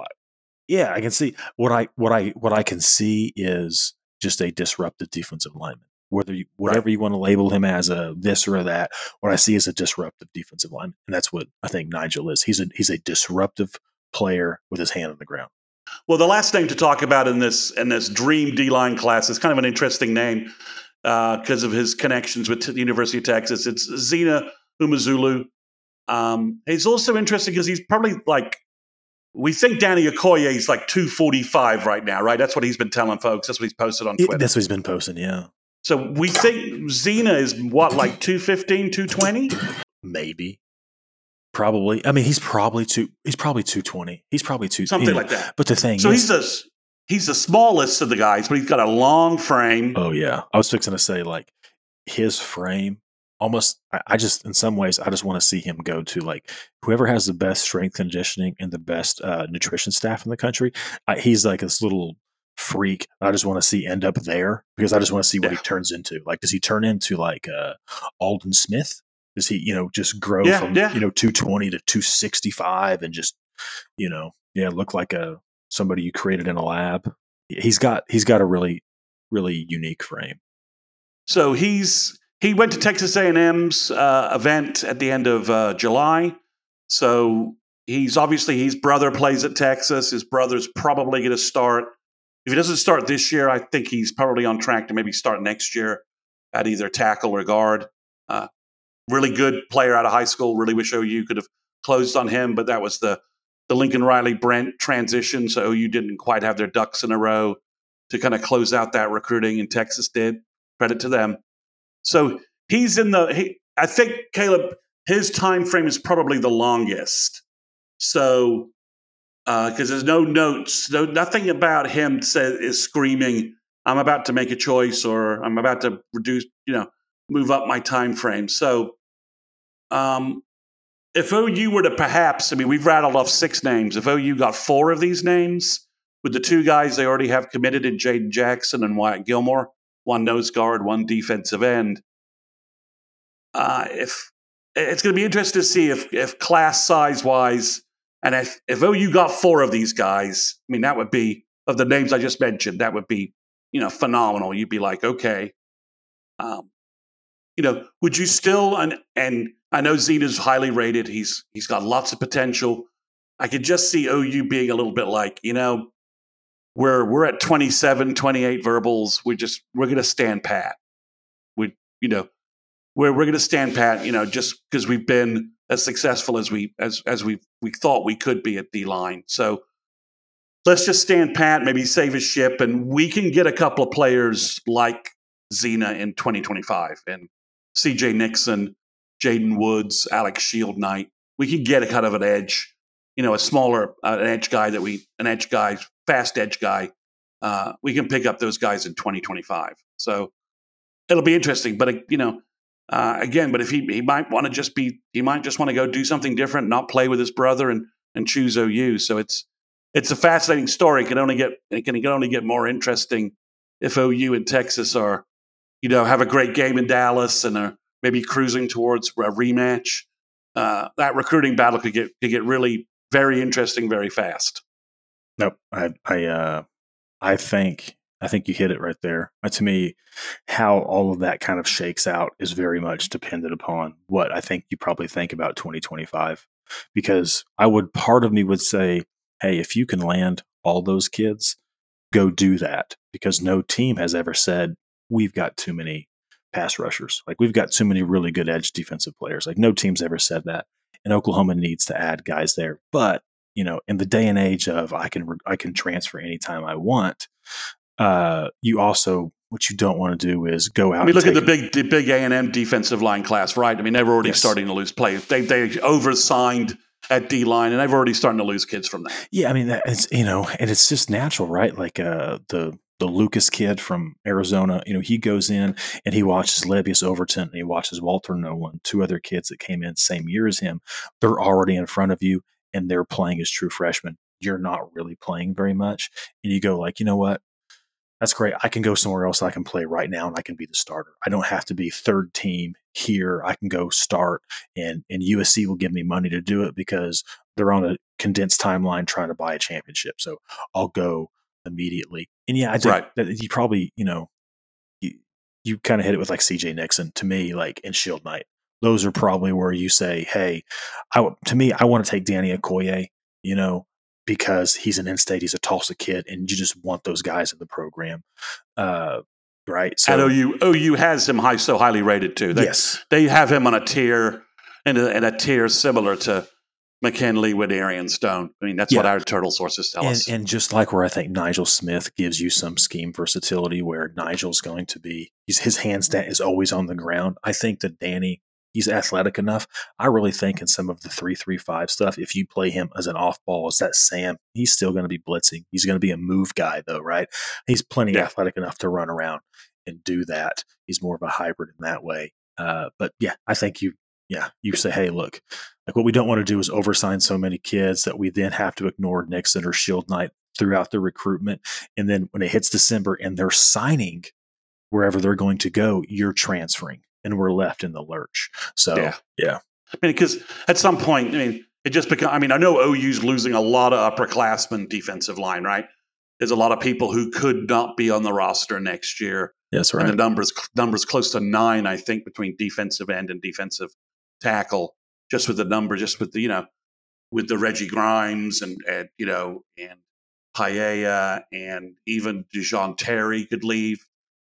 yeah, I can see what I what I what I can see is just a disruptive defensive lineman. Whether you, whatever right. you want to label him as a this or that, what I see is a disruptive defensive lineman, and that's what I think Nigel is. He's a he's a disruptive player with his hand on the ground. Well, the last name to talk about in this in this dream D line class is kind of an interesting name because uh, of his connections with the University of Texas. It's Zina Umeozulu. Um, he's also interesting because he's probably like we think Danny Okoye is like 245 right now, right? That's what he's been telling folks. That's what he's posted on Twitter. That's what he's been posting, yeah. So we think Zina is what, like 215, 220? Maybe. Probably. I mean, he's probably two. He's probably two twenty. He's probably two something you know, like that. But the thing, so is, he's the he's the smallest of the guys, but he's got a long frame. Oh yeah, I was fixing to say like his frame. Almost, I, just in some ways, I just want to see him go to like whoever has the best strength conditioning and the best uh, nutrition staff in the country. I, he's like this little freak. I just want to see end up there because I just want to see what yeah. he turns into. Like, does he turn into like uh, Aldon Smith? Does he, you know, just grow yeah, from yeah. you know 220 to 265 and just, you know, yeah, look like a somebody you created in a lab? He's got he's got a really really unique frame. So he's he went to Texas A&M's uh, event at the end of uh, July. So he's obviously his brother plays at Texas. His brother's probably going to start. If he doesn't start this year, I think he's probably on track to maybe start next year at either tackle or guard. Uh, really good player out of high school. Really wish OU could have closed on him, but that was the the Lincoln Riley Brent transition. So OU didn't quite have their ducks in a row to kind of close out that recruiting, and Texas did. Credit to them. So he's in the. He, I think Caleb, his time frame is probably the longest. So because uh, there's no notes, no nothing about him says is screaming. I'm about to make a choice, or I'm about to reduce. You know, move up my time frame. So, um, if OU were to perhaps, I mean, we've rattled off six names. If OU got four of these names with the two guys they already have committed in Jaden Jackson and Wyatt Gilmore, one nose guard, one defensive end. Uh, if it's going to be interesting to see if, if class size wise, and if, if OU got four of these guys, I mean, that would be of the names I just mentioned, that would be, you know, phenomenal. You'd be like, okay, um, you know, would you still and and I know Zina's highly rated. He's he's got lots of potential. I could just see OU being a little bit like, you know, we're we're at 27, 28 verbals. We just we're gonna stand pat. We you know, we're we're gonna stand pat, you know, just because we've been as successful as we as as we we thought we could be at D line. So let's just stand pat, maybe save a ship, and we can get a couple of players like Zina in 2025. And CJ Nixon, Jaden Woods, Alex Shield Knight. We can get a kind of an edge, you know, a smaller uh, an edge guy that we an edge guy, fast edge guy, uh, we can pick up those guys in 2025. So it'll be interesting. But uh, you know, uh, again, but if he he might want to just be he might just want to go do something different, not play with his brother, and and choose OU. So it's it's a fascinating story. It can only get it can, it can only get more interesting if OU and Texas are you know have a great game in Dallas and are maybe cruising towards a rematch. Uh, that recruiting battle could get could get really very interesting very fast. Nope, I I uh, I think I think you hit it right there. Uh, to me, how all of that kind of shakes out is very much dependent upon what I think you probably think about 2025. Because I would, part of me would say, hey, if you can land all those kids, go do that. Because no team has ever said, we've got too many pass rushers. Like we've got too many really good edge defensive players. Like no team's ever said that. And Oklahoma needs to add guys there. But you know, in the day and age of I can I can transfer anytime I want, uh, you also what you don't want to do is go out. I mean, look at the big the big A and M defensive line class, right? I mean, they're already yes. starting to lose players. They they oversigned at D line, and they've already starting to lose kids from that. Yeah, I mean, it's you know, and it's just natural, right? Like uh, the the Lucas kid from Arizona, you know, he goes in and he watches Lebbeus Overton and he watches Walter Nolen, two other kids that came in same year as him. They're already in front of you and they're playing as true freshmen. You're not really playing very much. And you go like, you know what? That's great. I can go somewhere else. I can play right now and I can be the starter. I don't have to be third team here. I can go start and, and USC will give me money to do it because they're on a condensed timeline trying to buy a championship. So I'll go immediately. And yeah, I think right. that you probably, you know, you, you kind of hit it with like CJ Nixon to me, like in Shield Knight those are probably where you say, "Hey, I, to me, I want to take Danny Okoye," you know, because he's an in-state, he's a Tulsa kid, and you just want those guys in the program, uh, right? So, and OU, OU has him high, so highly rated too. They, yes, they have him on a tier, and a, a tier similar to McKinley with Arian Stone. I mean, that's yeah. what our turtle sources tell and, us. And just like where I think Nigel Smith gives you some scheme versatility, where Nigel's going to be, his hands is always on the ground. I think that Danny he's athletic enough. I really think in some of the three three five stuff, if you play him as an off ball, as that Sam, he's still going to be blitzing. He's going to be a move guy though, right? He's plenty yeah. athletic enough to run around and do that. He's more of a hybrid in that way. Uh, but yeah, I think you yeah, you say, hey, look, like what we don't want to do is oversign so many kids that we then have to ignore Nixon or Shield Knight throughout the recruitment. And then when it hits December and they're signing wherever they're going to go, you're transferring and we're left in the lurch. So yeah, yeah. I mean, because at some point, I mean, it just become. I mean, I know OU's losing a lot of upperclassmen defensive line, right? There's a lot of people who could not be on the roster next year. Yes, right. And the numbers numbers close to nine, I think, between defensive end and defensive tackle. Just with the number, just with the you know, with the Reggie Grimes and, and you know and Paella and even Da'Jon Terry could leave.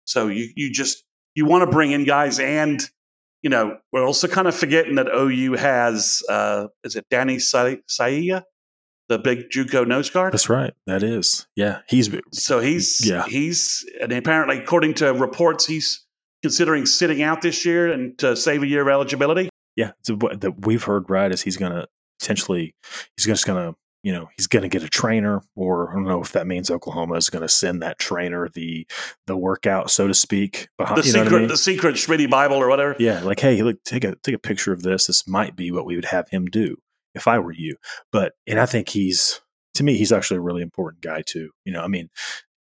So you you just you want to bring in guys and you know we're also kind of forgetting that OU has uh, is it Danny Sa- Saia, the big JUCO nose guard. That's right. That is yeah. He's so he's yeah he's and apparently according to reports he's considering sitting out this year and to save a year of eligibility. Yeah, so that we've heard right is he's going to potentially he's just going to you know he's going to get a trainer or i don't know if that means oklahoma is going to send that trainer the the workout so to speak behind, the secret I mean? the secret schmitty bible or whatever? Yeah like hey look take a take a picture of this this might be what we would have him do if i were you. But and i think he's to me he's actually a really important guy too you know i mean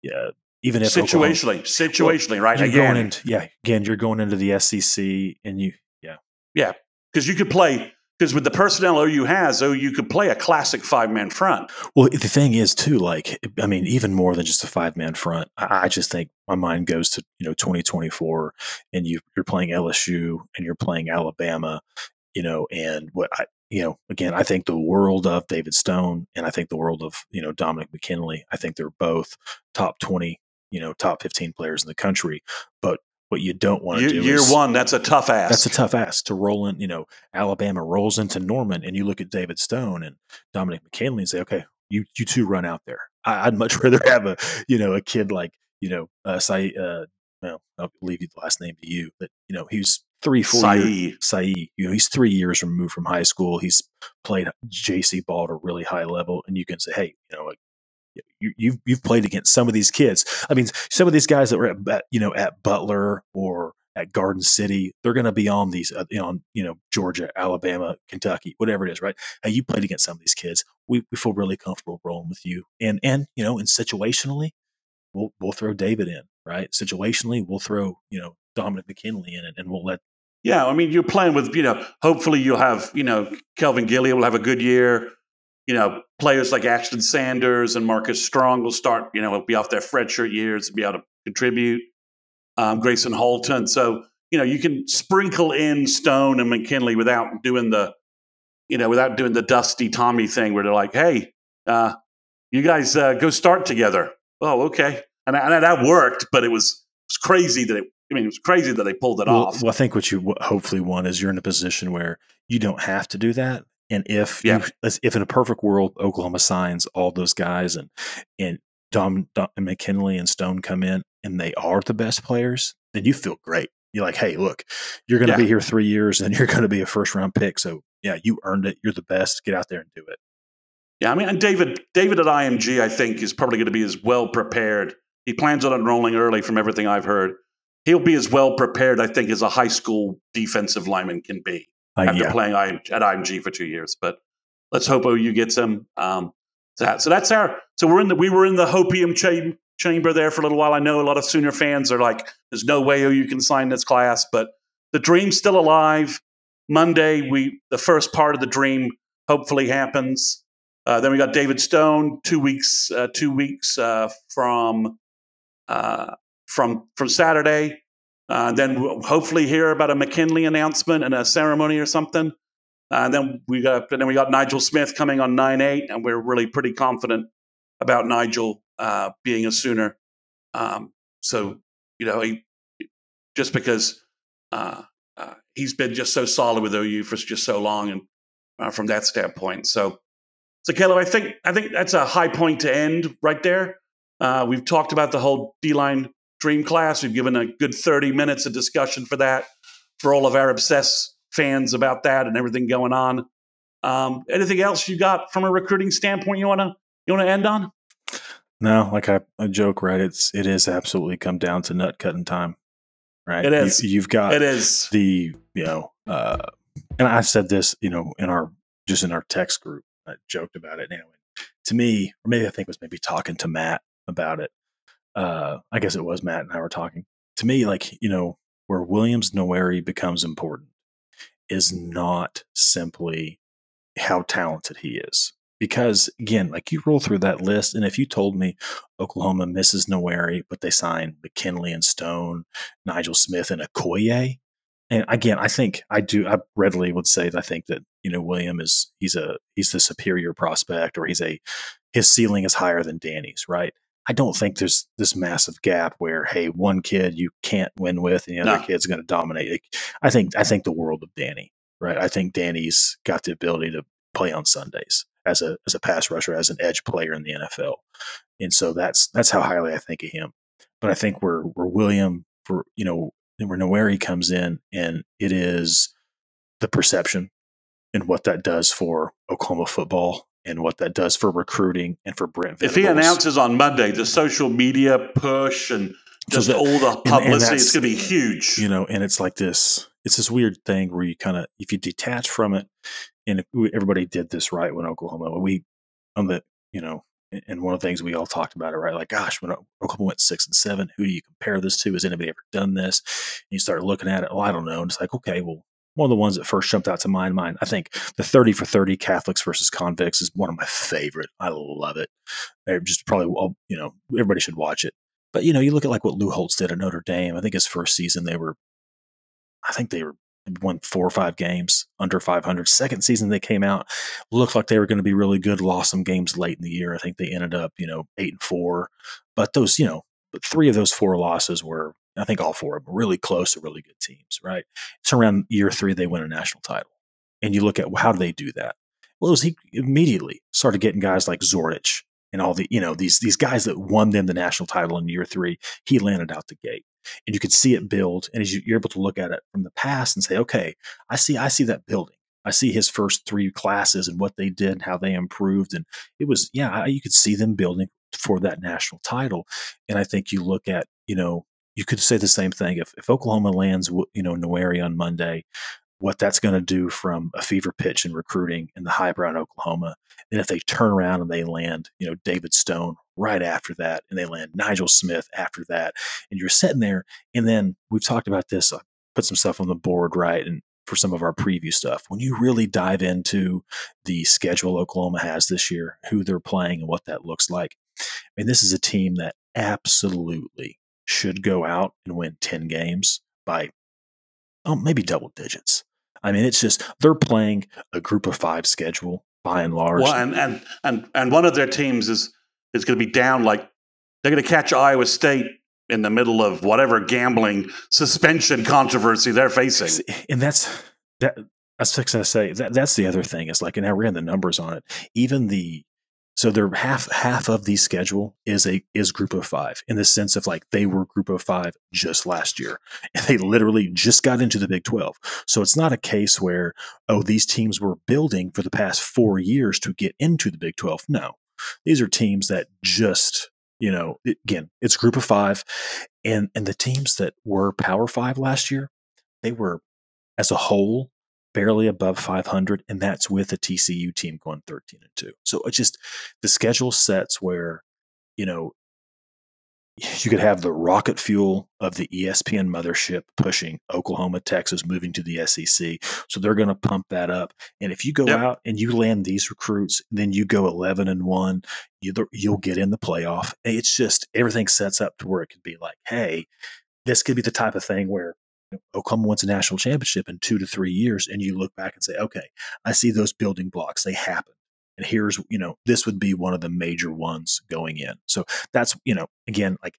yeah even if situationally situationally well, right again. into, yeah again you're going into the sec and you yeah. Yeah because you could play because with the personnel OU has, OU could play a classic five man front. Well, the thing is, too, like, I mean, even more than just a five man front, I just think my mind goes to, you know, 2024 and you, you're playing LSU and you're playing Alabama, you know, and what I, you know, again, I think the world of David Stone and I think the world of, you know, Dominic McKinley, I think they're both top 20, you know, top 15 players in the country. But what you don't want to do year is, one. That's a tough ass. That's a tough ass to roll in. You know, Alabama rolls into Norman, and you look at David Stone and Dominic McKinley and say, okay, you you two run out there. I, would much <laughs> rather have a you know a kid like you know uh, Say, uh well I'll leave you the last name to you, but you know he's three, four Sae. years. Sae, you know, he's three years removed from high school. He's played JC ball at a really high level, and you can say, hey, you know, like, you, you've you've played against some of these kids. I mean, some of these guys that were at you know at Butler or at Garden City, they're going to be on these uh, on you know Georgia, Alabama, Kentucky, whatever it is, right? You played against some of these kids. We, we feel really comfortable rolling with you, and and you know, and situationally, we'll we'll throw David in, right? Situationally, we'll throw you know Dominic McKinley in, and, and we'll let Yeah, I mean, you're playing with, you know, hopefully you'll have, you know, Kelvin Gilly will have a good year. You know, players like Ashton Sanders and Marcus Strong will start, you know, will be off their redshirt years and be able to contribute. Um, Gracen Halton. So, you know, you can sprinkle in Stone and McKinley without doing the, you know, without doing the dusty Tommy thing where they're like, hey, uh, you guys uh, go start together. Oh, okay. And, and that worked, but it was, it was crazy that it, I mean, it was crazy that they pulled it well, off. well, I think what you w- hopefully want is you're in a position where you don't have to do that. And if Yeah. you, if in a perfect world, Oklahoma signs all those guys and and Dom, Dom and McKinley and Stone come in and they are the best players, then you feel great. You're like, hey, look, you're going to Yeah. be here three years and <laughs> you're going to be a first round pick. So yeah, you earned it. You're the best. Get out there and do it. Yeah, I mean, and David, David at IMG, I think, is probably going to be as well prepared. He plans on enrolling early, from everything I've heard. He'll be as well prepared, I think, as a high school defensive lineman can be Like, after yeah, playing IM, at IMG for two years. But let's hope OU gets him. Um, so, that, so that's our. So we're in the we were in the hopium cham- chamber there for a little while. I know a lot of Sooner fans are like, "There's no way OU can sign this class," but the dream's still alive. Monday, we the first part of the dream hopefully happens. Uh, then we got David Stone two weeks uh, two weeks uh, from uh, from from Saturday. Uh, then we'll hopefully hear about a McKinley announcement and a ceremony or something. Uh, and then we got then we got Nigel Smith coming on nine eight, and we're really pretty confident about Nigel uh, being a Sooner. Um, so you know, he, just because uh, uh, he's been just so solid with OU for just so long, and uh, from that standpoint, so so Caleb, I think I think that's a high point to end right there. We've talked about the whole D line dream class. We've given a good thirty minutes of discussion for that for all of our obsessed fans about that and everything going on. Um, anything else you got from a recruiting standpoint you wanna you wanna end on? no, like I, I joke, right? It's it is absolutely come down to nut cutting time, right? It is. You, have got It is. the you know uh and i said this you know in our just in our text group i joked about it now to me or maybe i think it was maybe talking to matt about it uh i guess it was matt and i were talking to me like you know where williams Nwaneri becomes important is not simply how talented he is because again like you roll through that list and if you told me oklahoma misses Nwaneri but they sign mckinley and stone nigel smith and okoye and again, I think I do. I readily would say that I think that you know William is he's a he's the superior prospect, or he's a his ceiling is higher than Danny's. Right? I don't think there's this massive gap where hey, one kid you can't win with, and the other No. kid's going to dominate. I think I think the world of Danny. Right? I think Danny's got the ability to play on Sundays as a as a pass rusher, as an edge player in the NFL, and so that's that's how highly I think of him. But I think where where William for you know where Nwaneri comes in, and it is the perception and what that does for Oklahoma football and what that does for recruiting and for Brent. If he announces on Monday the social media push and So just that- all the and publicity, that's- it's going to be huge. you know, and it's like this. It's this weird thing where you kind of, if you detach from it, and if everybody did this right when Oklahoma, we on the, you know, and one of the things we all talked about it, right? Like, gosh, when Oklahoma went six and seven, who do you compare this to? Has anybody ever done this? And you start looking at it. Well, I don't know. And it's like, okay, well, one of the ones that first jumped out to my mind, I think the 30 for 30 Catholics versus convicts is one of my favorite. I love it. Just probably, you know, everybody should watch it. But, you know, you look at like what Lou Holtz did at Notre Dame. I think his first season, they were, I think they were won four or five games under 500. Second season they came out, looked like they were going to be really good. Lost some games late in the year. I think they ended up, you know, eight and four. But those, you know, but three of those four losses were, I think all four of them, really close to really good teams. Right? It's around year three they win a national title, and you look at how do they do that? Well, it was he immediately started getting guys like Zorich and all the, you know, these these guys that won them the national title in year three. He landed out the gate. and you could see it build. And as you, you're able to look at it from the past and say, okay, I see, I see that building. I see his first three classes and what they did, and how they improved, and it was yeah, you could see them building for that national title. And I think you look at you know you could say the same thing if if Oklahoma lands you know Nwaneri on Monday, what that's going to do from a fever pitch in recruiting in the highbrow in Oklahoma. And if they turn around and they land, you know, David Stone right after that, and they land Nigel Smith after that, and you're sitting there, and then we've talked about this, I put some stuff on the board, right? And for some of our preview stuff, when you really dive into the schedule Oklahoma has this year, who they're playing, and what that looks like, I mean, this is a team that absolutely should go out and win 10 games by oh, maybe double digits. I mean, it's just they're playing a group of five schedule by and large. Well, and and and and one of their teams is is going to be down. Like they're going to catch Iowa State in the middle of whatever gambling suspension controversy they're facing. And that's that. That's what I say. That, that's the other thing is like, and I ran the numbers on it. Even the so they're half half of the schedule is a is group of five in the sense of like they were group of five just last year. And they literally just got into the Big 12. So it's not a case where, oh, these teams were building for the past four years to get into the Big 12. No. These are teams that just, you know, again, it's group of five. And and the teams that were power five last year, they were as a whole barely above 500, and that's with a TCU team going 13 and 2. So it's just the schedule sets where, you know, <laughs> you could have the rocket fuel of the ESPN mothership pushing Oklahoma, Texas, moving to the SEC. So they're going to pump that up. And if you go yep. out and you land these recruits, then you go 11 and 1, you, you'll get in the playoff. It's just everything sets up to where it could be like, hey, this could be the type of thing where Oklahoma wins a national championship in two to three years, and you look back and say, okay, I see those building blocks. They happen. And here's, you know, this would be one of the major ones going in. So that's, you know, again, like,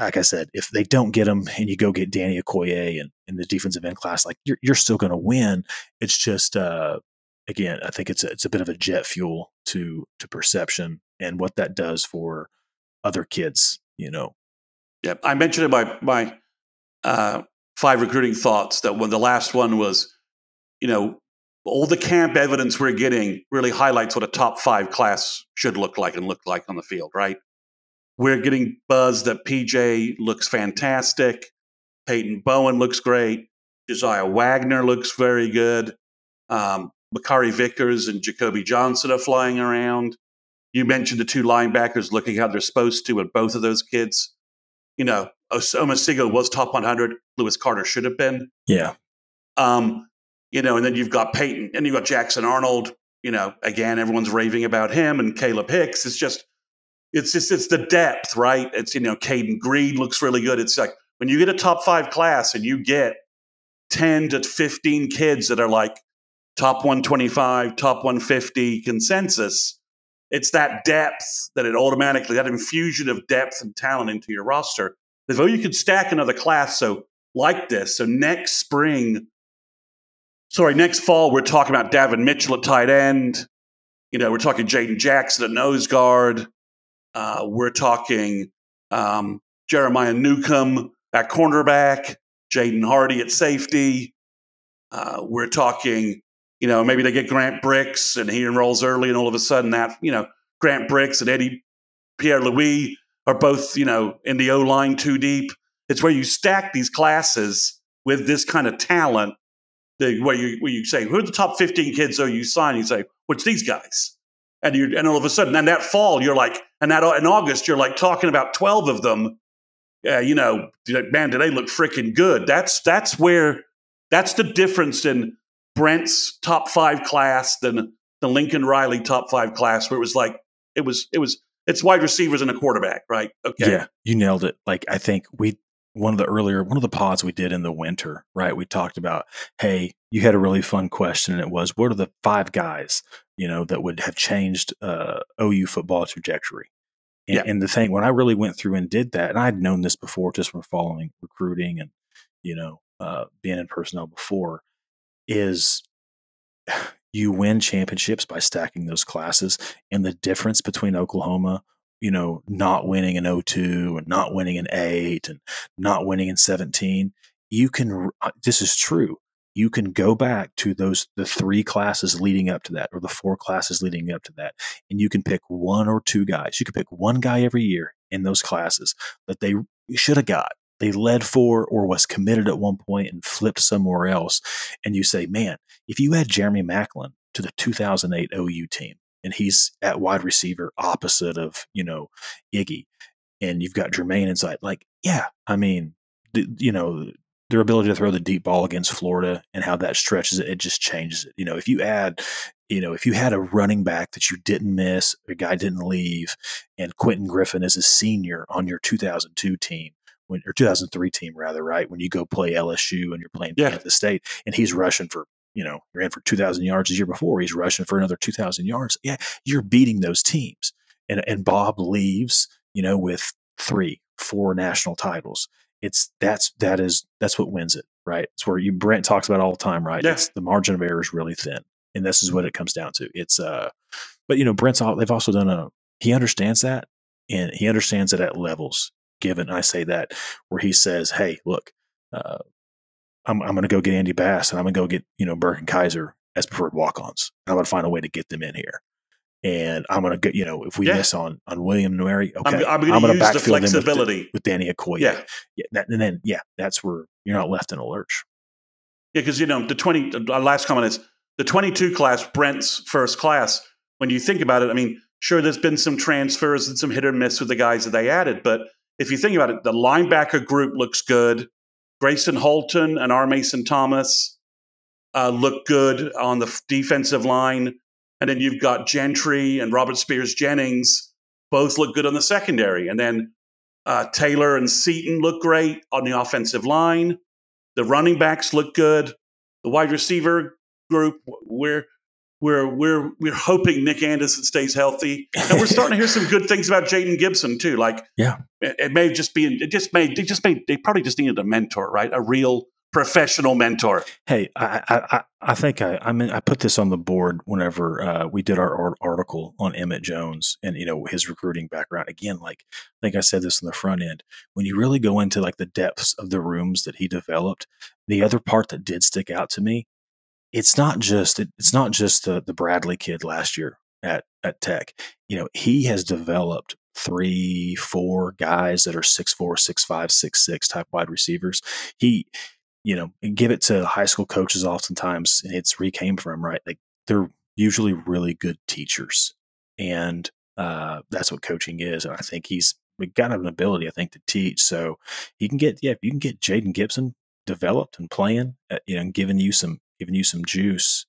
like I said, if they don't get them and you go get Danny Okoye and in the defensive end class, like you're, you're still going to win. It's just, uh, again, I think it's a, it's a bit of a jet fuel to, to perception and what that does for other kids, you know. Yeah. I mentioned in my, my, uh, five recruiting thoughts that when the last one was, you know, all the camp evidence we're getting really highlights what a top five class should look like and look like on the field, right? We're getting buzz that PJ looks fantastic. Peyton Bowen looks great. Josiah Wagner looks very good. Um, Makari Vickers and Jacobe Johnson are flying around. You mentioned the two linebackers looking how they're supposed to, and both of those kids, you know, Omosigho was top 100. Lewis Carter should have been. Yeah. Um, you know, and then you've got Peyton and you've got Jackson Arnold. You know, again, everyone's raving about him and Kalib Hicks. It's just, it's just, it's the depth, right? It's, you know, Caden Green looks really good. It's like when you get a top five class and you get 10 to 15 kids that are like top 125, top 150 consensus, it's that depth that it automatically, that infusion of depth and talent into your roster though you could stack another class so like this. So next spring, sorry, next fall, we're talking about Davin Mitchell at tight end. You know, we're talking Jaden Jackson at nose guard. Uh, we're talking um, Jeremiah Newcomb at cornerback, Jaden Hardy at safety. Uh, we're talking, you know, maybe they get Grant Brix and he enrolls early, and all of a sudden that, you know, Grant Brix and Eddie Pierre Louis are both, you know, in the O line too deep. It's where you stack these classes with this kind of talent, where you where you say, who are the top 15 kids are you sign? You say, what's these guys? And you and all of a sudden, and that fall, you're like, and that in August, you're like talking about 12 of them. Uh, you know, man, do they look freaking good? That's that's where that's the difference in Brent's top five class than the Lincoln Riley top five class, where it was like it was it was it's wide receivers and a quarterback, right? Okay. Yeah, you nailed it. Like I think we one of the earlier one of the pods we did in the winter, right? We talked about, hey, you had a really fun question, and it was, what are the five guys you know that would have changed uh, OU football trajectory? And, yeah. and the thing when I really went through and did that, and I'd known this before just from following recruiting and you know uh, being in personnel before, is you win championships by stacking those classes. And the difference between Oklahoma you know, not winning in 02 and not winning in 8 and not winning in 17, you can, uh, this is true. You can go back to those, the three classes leading up to that or the four classes leading up to that, and you can pick one or two guys. You can pick one guy every year in those classes that they should have got they led for or was committed at one point and flipped somewhere else. And you say, man, if you add Jeremy Maclin to the 2008 OU team and he's at wide receiver opposite of, you know, Iggy and you've got Jermaine inside, like, yeah, I mean, the, you know, their ability to throw the deep ball against Florida and how that stretches it, it just changes it. You know, if you add, you know, if you had a running back that you didn't miss, a guy didn't leave, and Quentin Griffin is a senior on your 2002 team, when or 2003 team rather, right? When you go play LSU and you're playing yeah. Kansas State, and he's rushing for you know ran for 2,000 yards the year before, he's rushing for another 2,000 yards. Yeah, you're beating those teams, and and Bob leaves, you know, with three, four national titles. It's that's that is that's what wins it, right? It's where you Brent talks about all the time, right? Yeah. It's the margin of error is really thin, and this is what it comes down to. It's uh, but you know, Brent's all they've also done a he understands that, and he understands it at levels given. I say that where he says, "Hey, look, uh, I'm, I'm going to go get Andy Bass and I'm going to go get you know Burke and Kaiser as preferred walk-ons. I'm going to find a way to get them in here." And I'm gonna get, you know, if we yeah. miss on on William Nwaneri, okay, I'm, I'm going to backfill the flexibility with, with, Danny Okoye. Yeah, yeah, that, and then yeah, that's where you're not left in a lurch. Yeah, because you know the twenty. Our last comment is the 22 class, Brent's first class. When you think about it, I mean, sure, there's been some transfers and some hit or miss with the guys that they added, but if you think about it, the linebacker group looks good. Gracen Halton and R. Mason Thomas uh, look good on the defensive line. And then you've got Gentry and Robert Spears Jennings both look good on the secondary. And then uh, Taylor and Seaton look great on the offensive line. The running backs look good. The wide receiver group, we're we're we're we're hoping Nic Anderson stays healthy, and we're starting to hear some good things about Jayden Gibson too. Like, yeah, it, it may just be it just made they just made they probably just needed a mentor, right? A real professional mentor. Hey, I I, I think I I mean I put this on the board whenever uh, we did our article on Emmett Jones and you know his recruiting background. Again, like I think I said this in the front end. When you really go into like the depths of the rooms that he developed, the other part that did stick out to me it's not just it's not just the the Bradley kid last year at at Tech. You know, he has developed three, four guys that are six four, six five, six six type wide receivers. He, you know, give it to high school coaches oftentimes, and it's where he came from, right? Like they're usually really good teachers, and uh, that's what coaching is. And I think he's got an ability, I think, to teach. So he can get, yeah, if you can get Jayden Gibson developed and playing, uh, you know, and giving you some giving you some juice.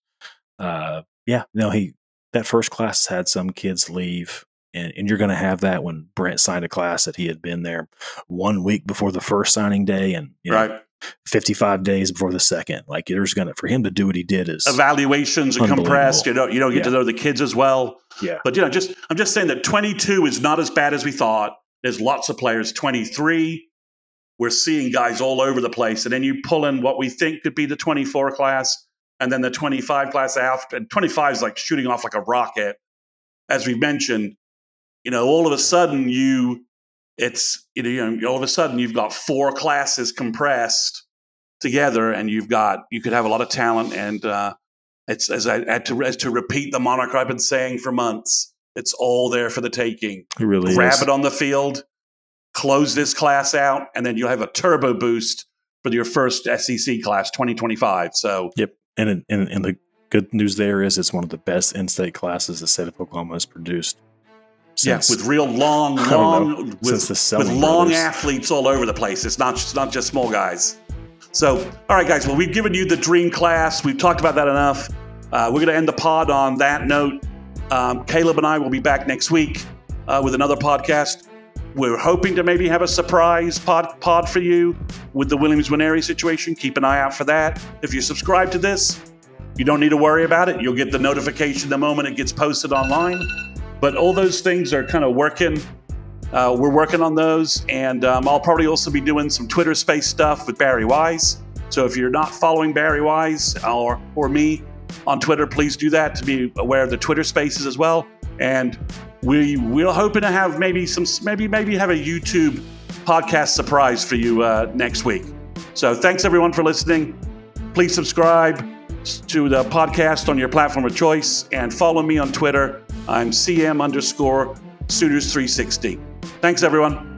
Uh, yeah, no, he that first class had some kids leave, and, and you're going to have that when Brent signed a class that he had been there one week before the first signing day, and you know, right. 55 days before the second. Like there's going to for him to do what he did is evaluations are compressed. You know, you don't get yeah. to know the kids as well. Yeah, but you know, just I'm just saying that 22 is not as bad as we thought. There's lots of players. 23 we're seeing guys all over the place. And then you pull in what we think could be the 24 class and then the 25 class after. And 25 is like shooting off like a rocket. As we mentioned, you know, all of a sudden you, it's, you know, all of a sudden you've got four classes compressed together and you've got, you could have a lot of talent. And uh, it's, as I had to, as to repeat the moniker I've been saying for months, it's all there for the taking. It really Grab is. it on the field close this class out, and then you'll have a turbo boost for your first SEC class 2025. So, yep. And, and, and the good news there is it's one of the best in state classes the state of Oklahoma has produced. Since, yeah, with real long, long, with, with long athletes all over the place. It's not, it's not just small guys. So, all right, guys. Well, we've given you the dream class. We've talked about that enough. Uh, we're going to end the pod on that note. Um, Caleb and I will be back next week uh, with another podcast. We're hoping to maybe have a surprise pod, pod for you with the Williams Nwaneri situation. Keep an eye out for that. If you subscribe to this, you don't need to worry about it. You'll get the notification the moment it gets posted online. But all those things are kind of working. Uh, we're working on those, and um, I'll probably also be doing some Twitter space stuff with Barry Wise. So if you're not following Barry Wise or or me on Twitter, please do that to be aware of the Twitter spaces as well. And we we're hoping to have maybe some maybe maybe have a YouTube podcast surprise for you uh, next week. So thanks everyone for listening. Please subscribe to the podcast on your platform of choice and follow me on Twitter. I'm CM underscore Sooners 360. Thanks everyone.